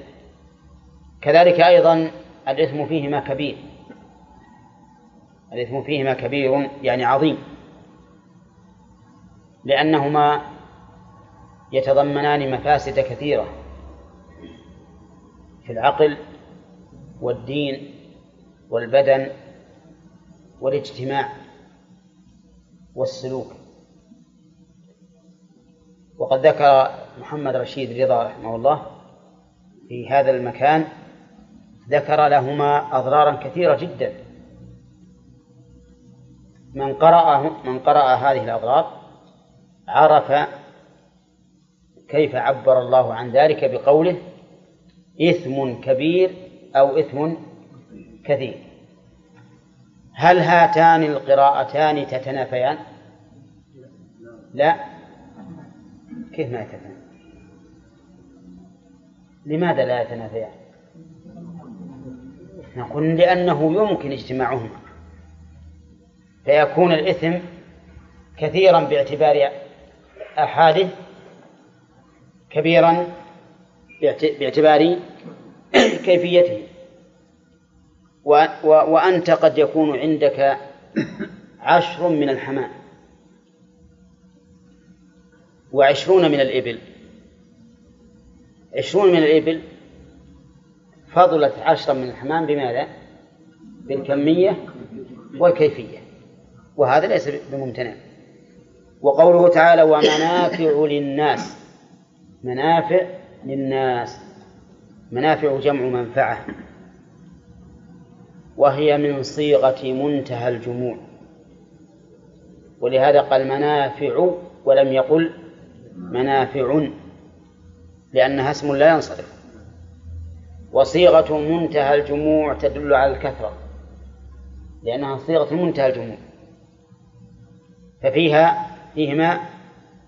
كذلك أيضا الإثم فيهما كبير. الإثم فيهما كبير يعني عظيم. لأنهما يتضمنان مفاسد كثيرة في العقل والدين والبدن والاجتماع والسلوك. وقد ذكر محمد رشيد رضا رحمه الله في هذا المكان ذكر لهما أضرارا كثيرة جدا. من قرأ من قرأ هذه الأضرار عرف كيف عبر الله عن ذلك بقوله إثم كبير أو إثم كثير هل هاتان القراءتان تتنافيان؟ لا كيف ما يتنافيان؟ لماذا لا يتنافيان؟ نقول لأنه يمكن اجتماعهما فيكون الإثم كثيرا باعتبار أحاده كبيرا باعتبار كيفيته. وأنت قد يكون عندك عشر من الحمام وعشرون من الإبل. عشرون من الإبل فضلت عشرا من الحمام بماذا؟ بالكمية والكيفية. وهذا ليس بممتنع. وقوله تعالى ومنافع للناس. منافع للناس. منافع جمع منفعة. وهي من صيغة منتهى الجموع. ولهذا قال منافع ولم يقل منافع لأنها اسم لا ينصرف. وصيغة منتهى الجموع تدل على الكثرة لأنها صيغة منتهى الجموع. ففيها فيهما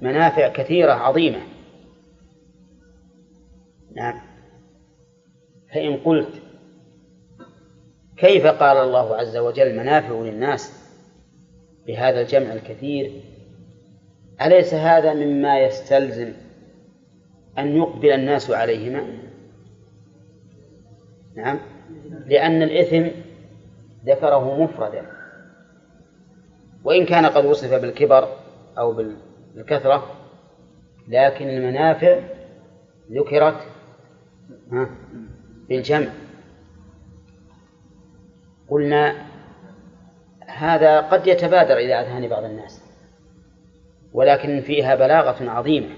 منافع كثيرة عظيمة. نعم. فإن قلت كيف قال الله عز وجل منافع للناس بهذا الجمع الكثير؟ أليس هذا مما يستلزم أن يقبل الناس عليهما؟ نعم. لأن الإثم ذكره مفردا. وإن كان قد وصف بالكبر أو بالكثرة لكن المنافع ذكرت بالجمع. قلنا هذا قد يتبادر إلى أذهان بعض الناس ولكن فيها بلاغة عظيمة.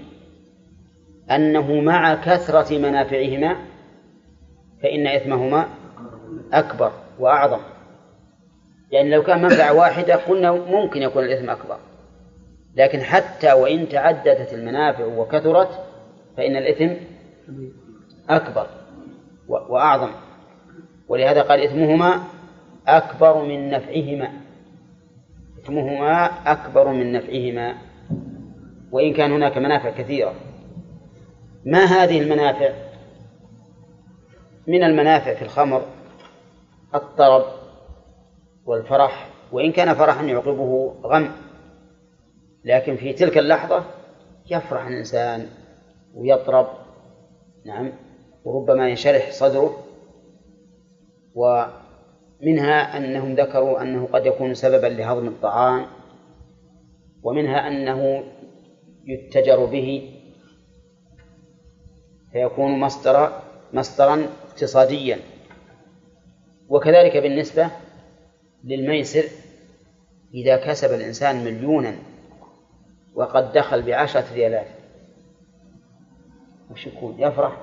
أنه مع كثرة منافعهما فإن إثمهما أكبر وأعظم. يعني لو كان منفعة واحدة قلنا ممكن يكون الإثم أكبر. لكن حتى وإن تعددت المنافع وكثرت فإن الإثم أكبر وأعظم. ولهذا قال إثمهما أكبر من نفعهما. إثمهما أكبر من نفعهما. وإن كان هناك منافع كثيرة. ما هذه المنافع؟ من المنافع في الخمر الطرب. والفرح وإن كان فرحا يعقبه غم. لكن في تلك اللحظة يفرح الإنسان ويطرب نعم وربما ينشرح صدره. ومنها أنهم ذكروا أنه قد يكون سببا لهضم الطعام ومنها أنه يتجر به فيكون مصدر مصدرا اقتصاديا. وكذلك بالنسبة للميسر إذا كسب الإنسان مليونا وقد دخل بعشرة ريالات. وش يكون؟ يفرح؟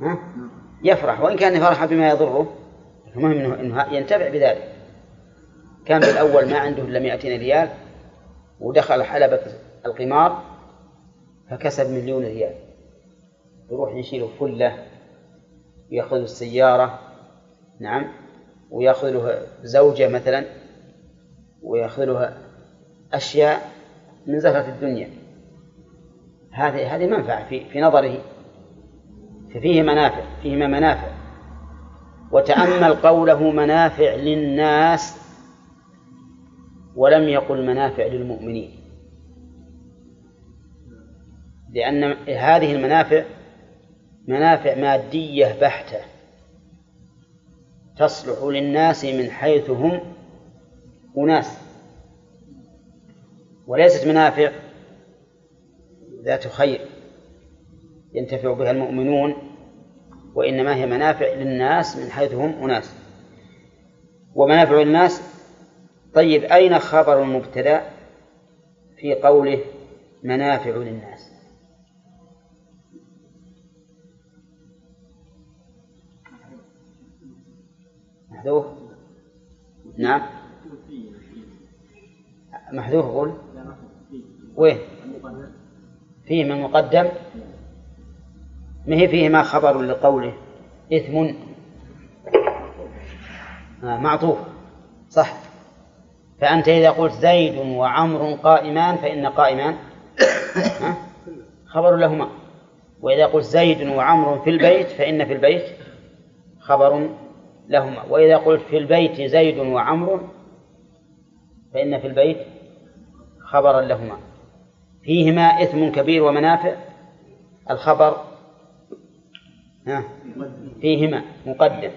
ها؟ يفرح. وإن كان فرح بما يضره المهم إنه, إنه ينتفع بذلك. كان بالأول ما عنده إلا 200 ريال ودخل حلبة القمار فكسب مليون ريال. يروح يشيل فلة ويأخذ السيارة. نعم. ويأخذ له زوجة مثلا ويأخذ له أشياء من زهرة الدنيا. هذه هذه منفعة في في نظره. ففيه منافع فيهما منافع. وتأمل قوله منافع للناس ولم يقل منافع للمؤمنين. لأن هذه المنافع منافع مادية بحتة. تصلح للناس من حيث هم أناس. وليست منافع ذات خير ينتفع بها المؤمنون وإنما هي منافع للناس من حيث هم أناس. ومنافع الناس طيب أين خبر المبتدأ في قوله منافع للناس؟ محذوف؟ نعم. محذوف قول. وين؟ فيه من مقدم؟ ما هي فيه ما خبر لقوله؟ إثم. آه معطوف. صح. فأنت إذا قلت زيد وعمر قائمان فإن قائمان. خبر لهما. وإذا قلت زيد وعمر في البيت فإن في البيت خبر لهما. وإذا قلت في البيت زيد وعمر فإن في البيت خبرا لهما. فيهما إثم كبير ومنافع. الخبر فيهما مقدم.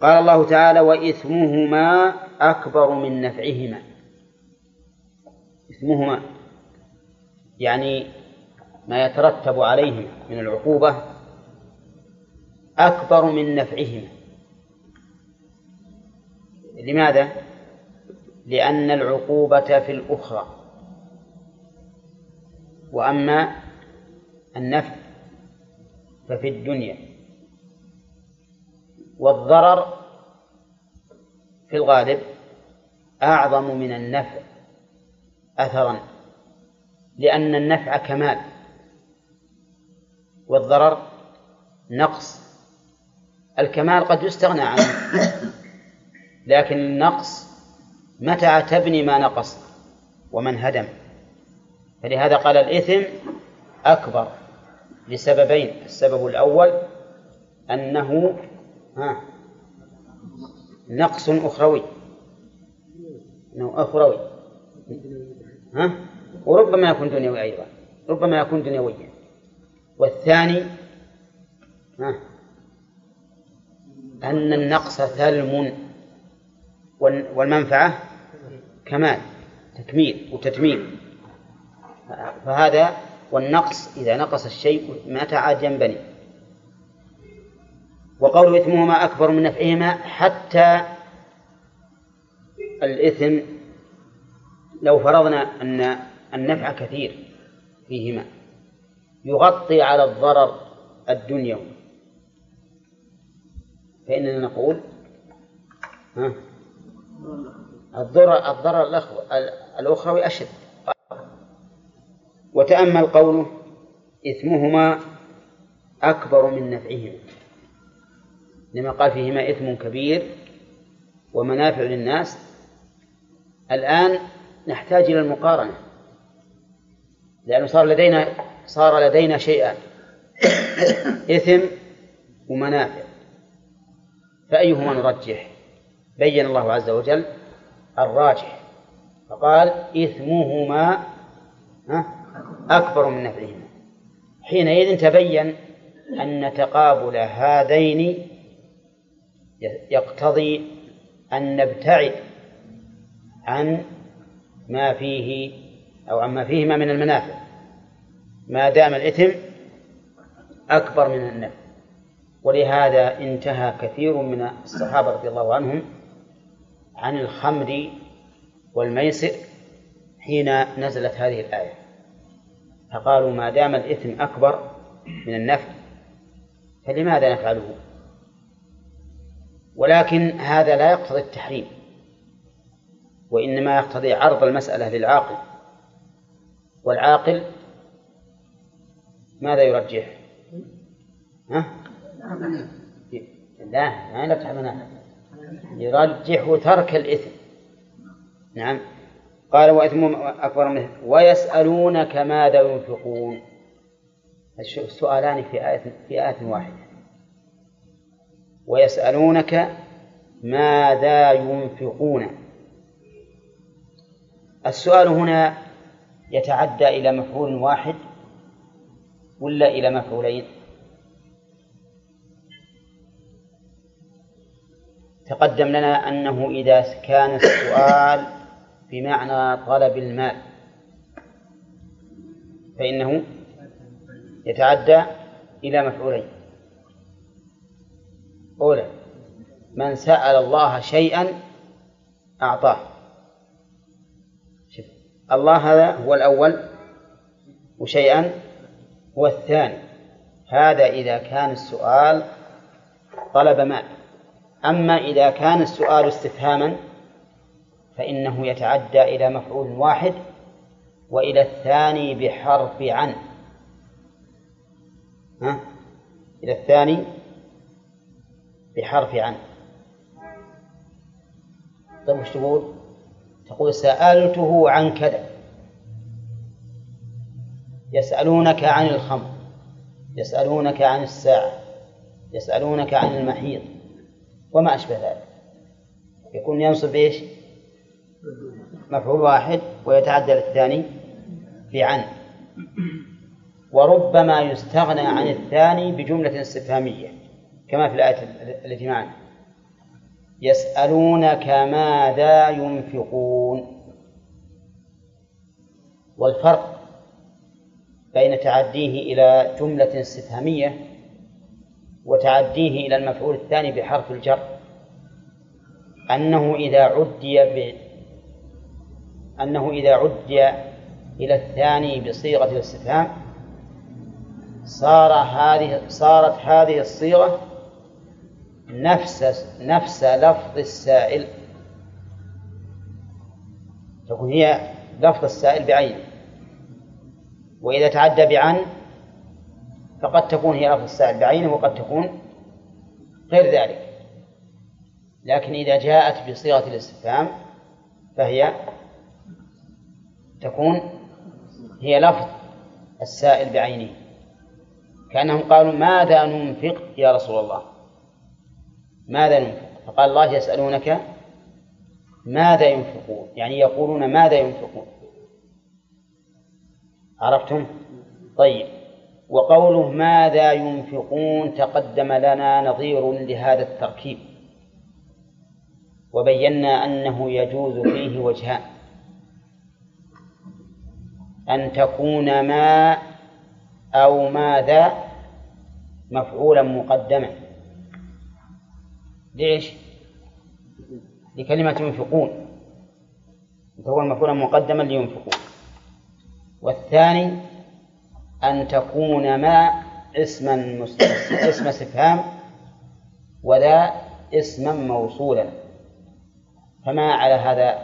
قال الله تعالى وإثمهما أكبر من نفعهما. إثمهما يعني ما يترتب عليهما من العقوبة أكبر من نفعهما. لماذا؟ لأن العقوبة في الأخرى. وأما النفع ففي الدنيا. والضرر في الغالب أعظم من النفع أثرا لأن النفع كمال. والضرر نقص. الكمال قد يستغنى عنه. لكن النقص متى تبني ما نقص ومن هدم. فلهذا قال الإثم أكبر لسببين السبب الأول أنه ها نقص أخروي أنه أخروي. ها؟ وربما يكون دنيوي أيضا ربما يكون دنيويا. والثاني ها أن النقص ثلم والمنفعة كمال تكميل وتتميم. فهذا والنقص إذا نقص الشيء متى عاد ينبني. وقول إثمهما أكبر من نفعهما حتى الإثم لو فرضنا أن النفع كثير فيهما يغطي على الضرر الدنيوي. فإننا نقول ها؟ الضرر الضرر الأخروي أشد. وتأمل قوله إثمهما أكبر من نفعهما. لما قال فيهما إثم كبير ومنافع للناس الآن نحتاج إلى المقارنة. لأنه صار لدينا صار لدينا شيئان إثم ومنافع. فأيهما نرجح؟ بين الله عز وجل الراجح. فقال إثمهما أكبر من نفعهما. حينئذ تبين أن تقابل هذين يقتضي أن نبتعد عن ما فيه أو عما فيهما من المنافع. ما دام الإثم أكبر من النفع. ولهذا انتهى كثير من الصحابة رضي الله عنهم عن الخمر والميسر حين نزلت هذه الآية. فقالوا ما دام الإثم أكبر من النفع فلماذا نفعله؟ ولكن هذا لا يقتضي التحريم وإنما يقتضي عرض المسألة للعاقل. والعاقل ماذا يرجح؟ ها؟ لا. ما نفتح منافع يرجح ترك الإثم. نعم. قال وإثم أكبر منه ويسألونك ماذا ينفقون. السؤالان في آية في آية واحدة. ويسألونك ماذا ينفقون. السؤال هنا يتعدى إلى مفعول واحد ولا إلى مفعولين؟ تقدم لنا أنه إذا كان السؤال بمعنى طلب المال فإنه يتعدى إلى مفعولين. أولى من سأل الله شيئا أعطاه. شف. الله هذا هو الأول وشيئا هو الثاني. هذا إذا كان السؤال طلب مال. أما إذا كان السؤال استفهاما فإنه يتعدى إلى مفعول واحد وإلى الثاني بحرف عن ها؟ إلى الثاني بحرف عن طيب وش تقول؟ تقول سألته عن كذا يسألونك عن الخمر يسألونك عن الساعة يسألونك عن المحيط وما أشبه ذلك. يكون ينصب إيش؟ مفعول واحد ويتعدى الثاني في عن. وربما يستغنى عن الثاني بجملة استفهامية كما في الآية التي معنا. يسألونك ماذا ينفقون؟ والفرق بين تعديه إلى جملة استفهامية وتعديه إلى المفعول الثاني بحرف الجر. أنه إذا عدي ب... أنه إذا عدي إلى الثاني بصيغة الاستفهام صار هذه صارت هذه الصيغة نفس نفس لفظ السائل. تكون هي لفظ السائل بعينه وإذا تعدى بعن فقد تكون هي لفظ السائل بعينه وقد تكون غير ذلك. لكن إذا جاءت بصيغة الاستفهام فهي تكون هي لفظ السائل بعينه. كأنهم قالوا ماذا ننفق يا رسول الله؟ ماذا ننفق؟ فقال الله يسألونك ماذا ينفقون؟ يعني يقولون ماذا ينفقون. عرفتم؟ طيب. وقوله ماذا ينفقون تقدم لنا نظير لهذا التركيب. وبينا أنه يجوز فيه وجهان. أن تكون ما أو ماذا مفعولا مقدما. ليش؟ لكلمة ينفقون. تكون مفعولا مقدما لينفقون. والثاني أن تكون ما اسما اسم استفهام وذا اسما موصولا. فما على هذا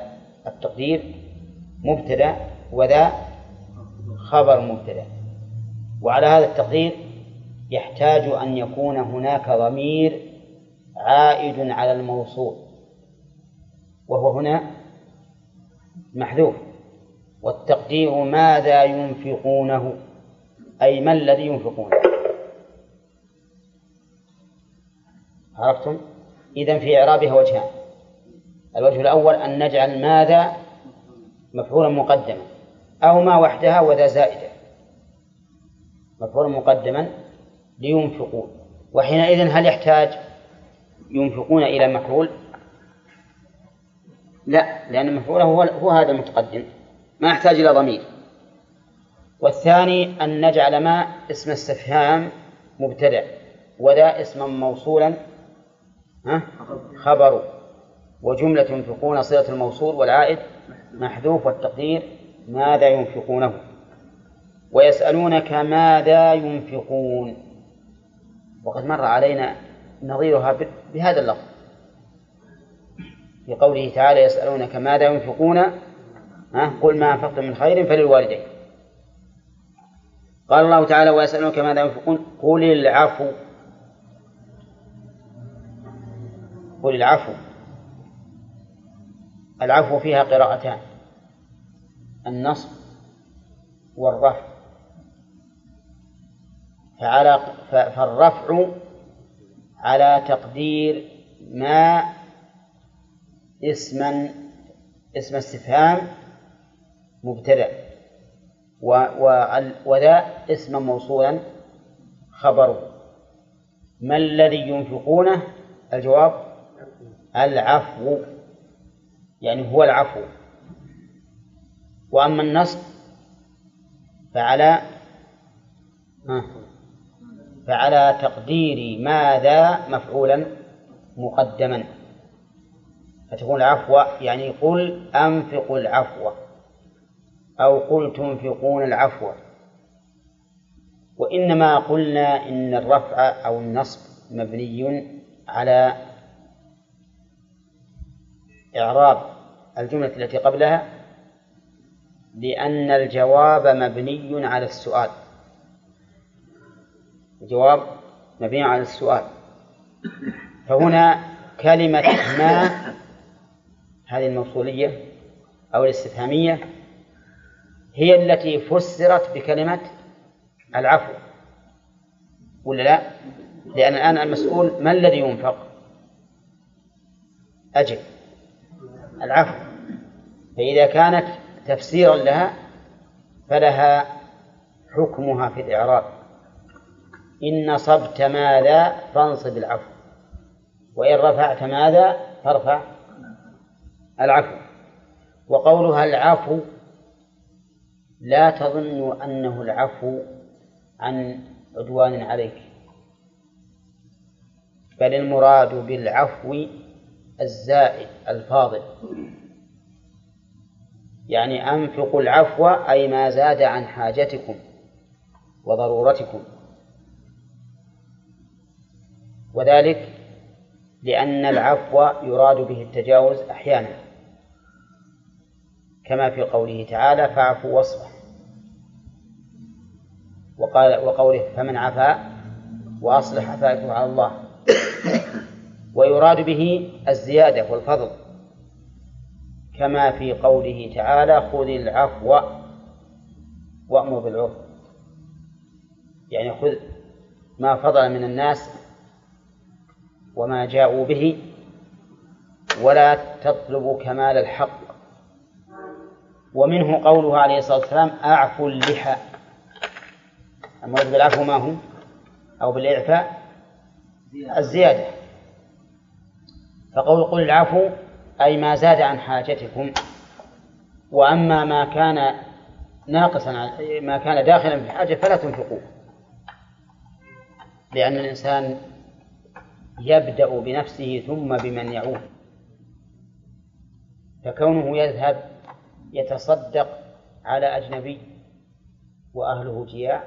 التقدير؟ مبتدأ وذا خبر مبتدأ. وعلى هذا التقدير يحتاج أن يكون هناك ضمير عائد على الموصول وهو هنا محذوف. والتقدير ماذا ينفقونه؟ أي ما الذي ينفقونه عرفتم؟ إذا في إعرابها وجهان. الوجه الأول أن نجعل ماذا؟ مفعولا مقدما. أو ما وحدها وذا زائدة. مفعولا مقدما لينفقون. وحينئذ هل يحتاج ينفقون إلى مفعول؟ لا لأن مفعوله هو, هو هذا المتقدم. ما يحتاج إلى ضمير. والثاني أن نجعل ما اسم استفهام مبتدأ وذا اسما موصولا خبر. وجملة ينفقون صلة الموصول والعائد محذوف والتقدير ماذا ينفقونه. ويسألونك ماذا ينفقون. وقد مر علينا نظيرها بهذا اللفظ. في قوله تعالى يسألونك ماذا ينفقون قل ما أنفقتم من خير فللوالدين. قال الله تعالى ويسألونك ماذا ينفقون؟ قل العفو. قل العفو. العفو فيها قراءتان النصب والرفع. فعلى فالرفع على تقدير ما اسما اسم استفهام مبتدأ. وذا اسما موصولا خبره. ما الذي ينفقونه؟ الجواب العفو. يعني هو العفو. وأما النصب فعلى فعلى تقدير ماذا مفعولا مقدما. فتكون العفو يعني قل أنفقوا العفو. أو قل تنفقون العفو. وإنما قلنا إن الرفع أو النصب مبني على إعراب الجملة التي قبلها لأن الجواب مبني على السؤال. الجواب مبني على السؤال. فهنا كلمة ما هذه الموصولية أو الاستفهامية هي التي فسرت بكلمة العفو ولا لا؟ لأن الآن المسؤول ما الذي ينفق؟ أجل العفو فإذا كانت تفسيرا لها فلها حكمها في الإعراب إن نصبت ماذا فانصب العفو وإن رفعت ماذا فارفع العفو وقولها العفو لا تظن أنه العفو عن عدوان عليك. بل المراد بالعفو الزائد الفاضل. يعني أنفقوا العفو أي ما زاد عن حاجتكم وضرورتكم. وذلك لأن العفو يراد به التجاوز أحيانا. كما في قوله تعالى فاعفوا واصفح. وقال وقوله فمن عفا وأصلح فأجره على الله. ويراد به الزيادة والفضل. كما في قوله تعالى خذ العفو وأمر بالعرف يعني خذ ما فضل من الناس وما جاءوا به ولا تطلب كمال الحق. ومنه قوله عليه الصلاة والسلام أعفو اللحى. المراد بالعفو ما هو؟ أو بالإعفاء؟ الزيادة. فقول قل العفو أي ما زاد عن حاجتكم. وأما ما كان ناقصا ما كان داخلا في الحاجة فلا تنفقوه. لأن الإنسان يبدأ بنفسه ثم بمن يعود. فكونه يذهب يتصدق على أجنبي وأهله جياع.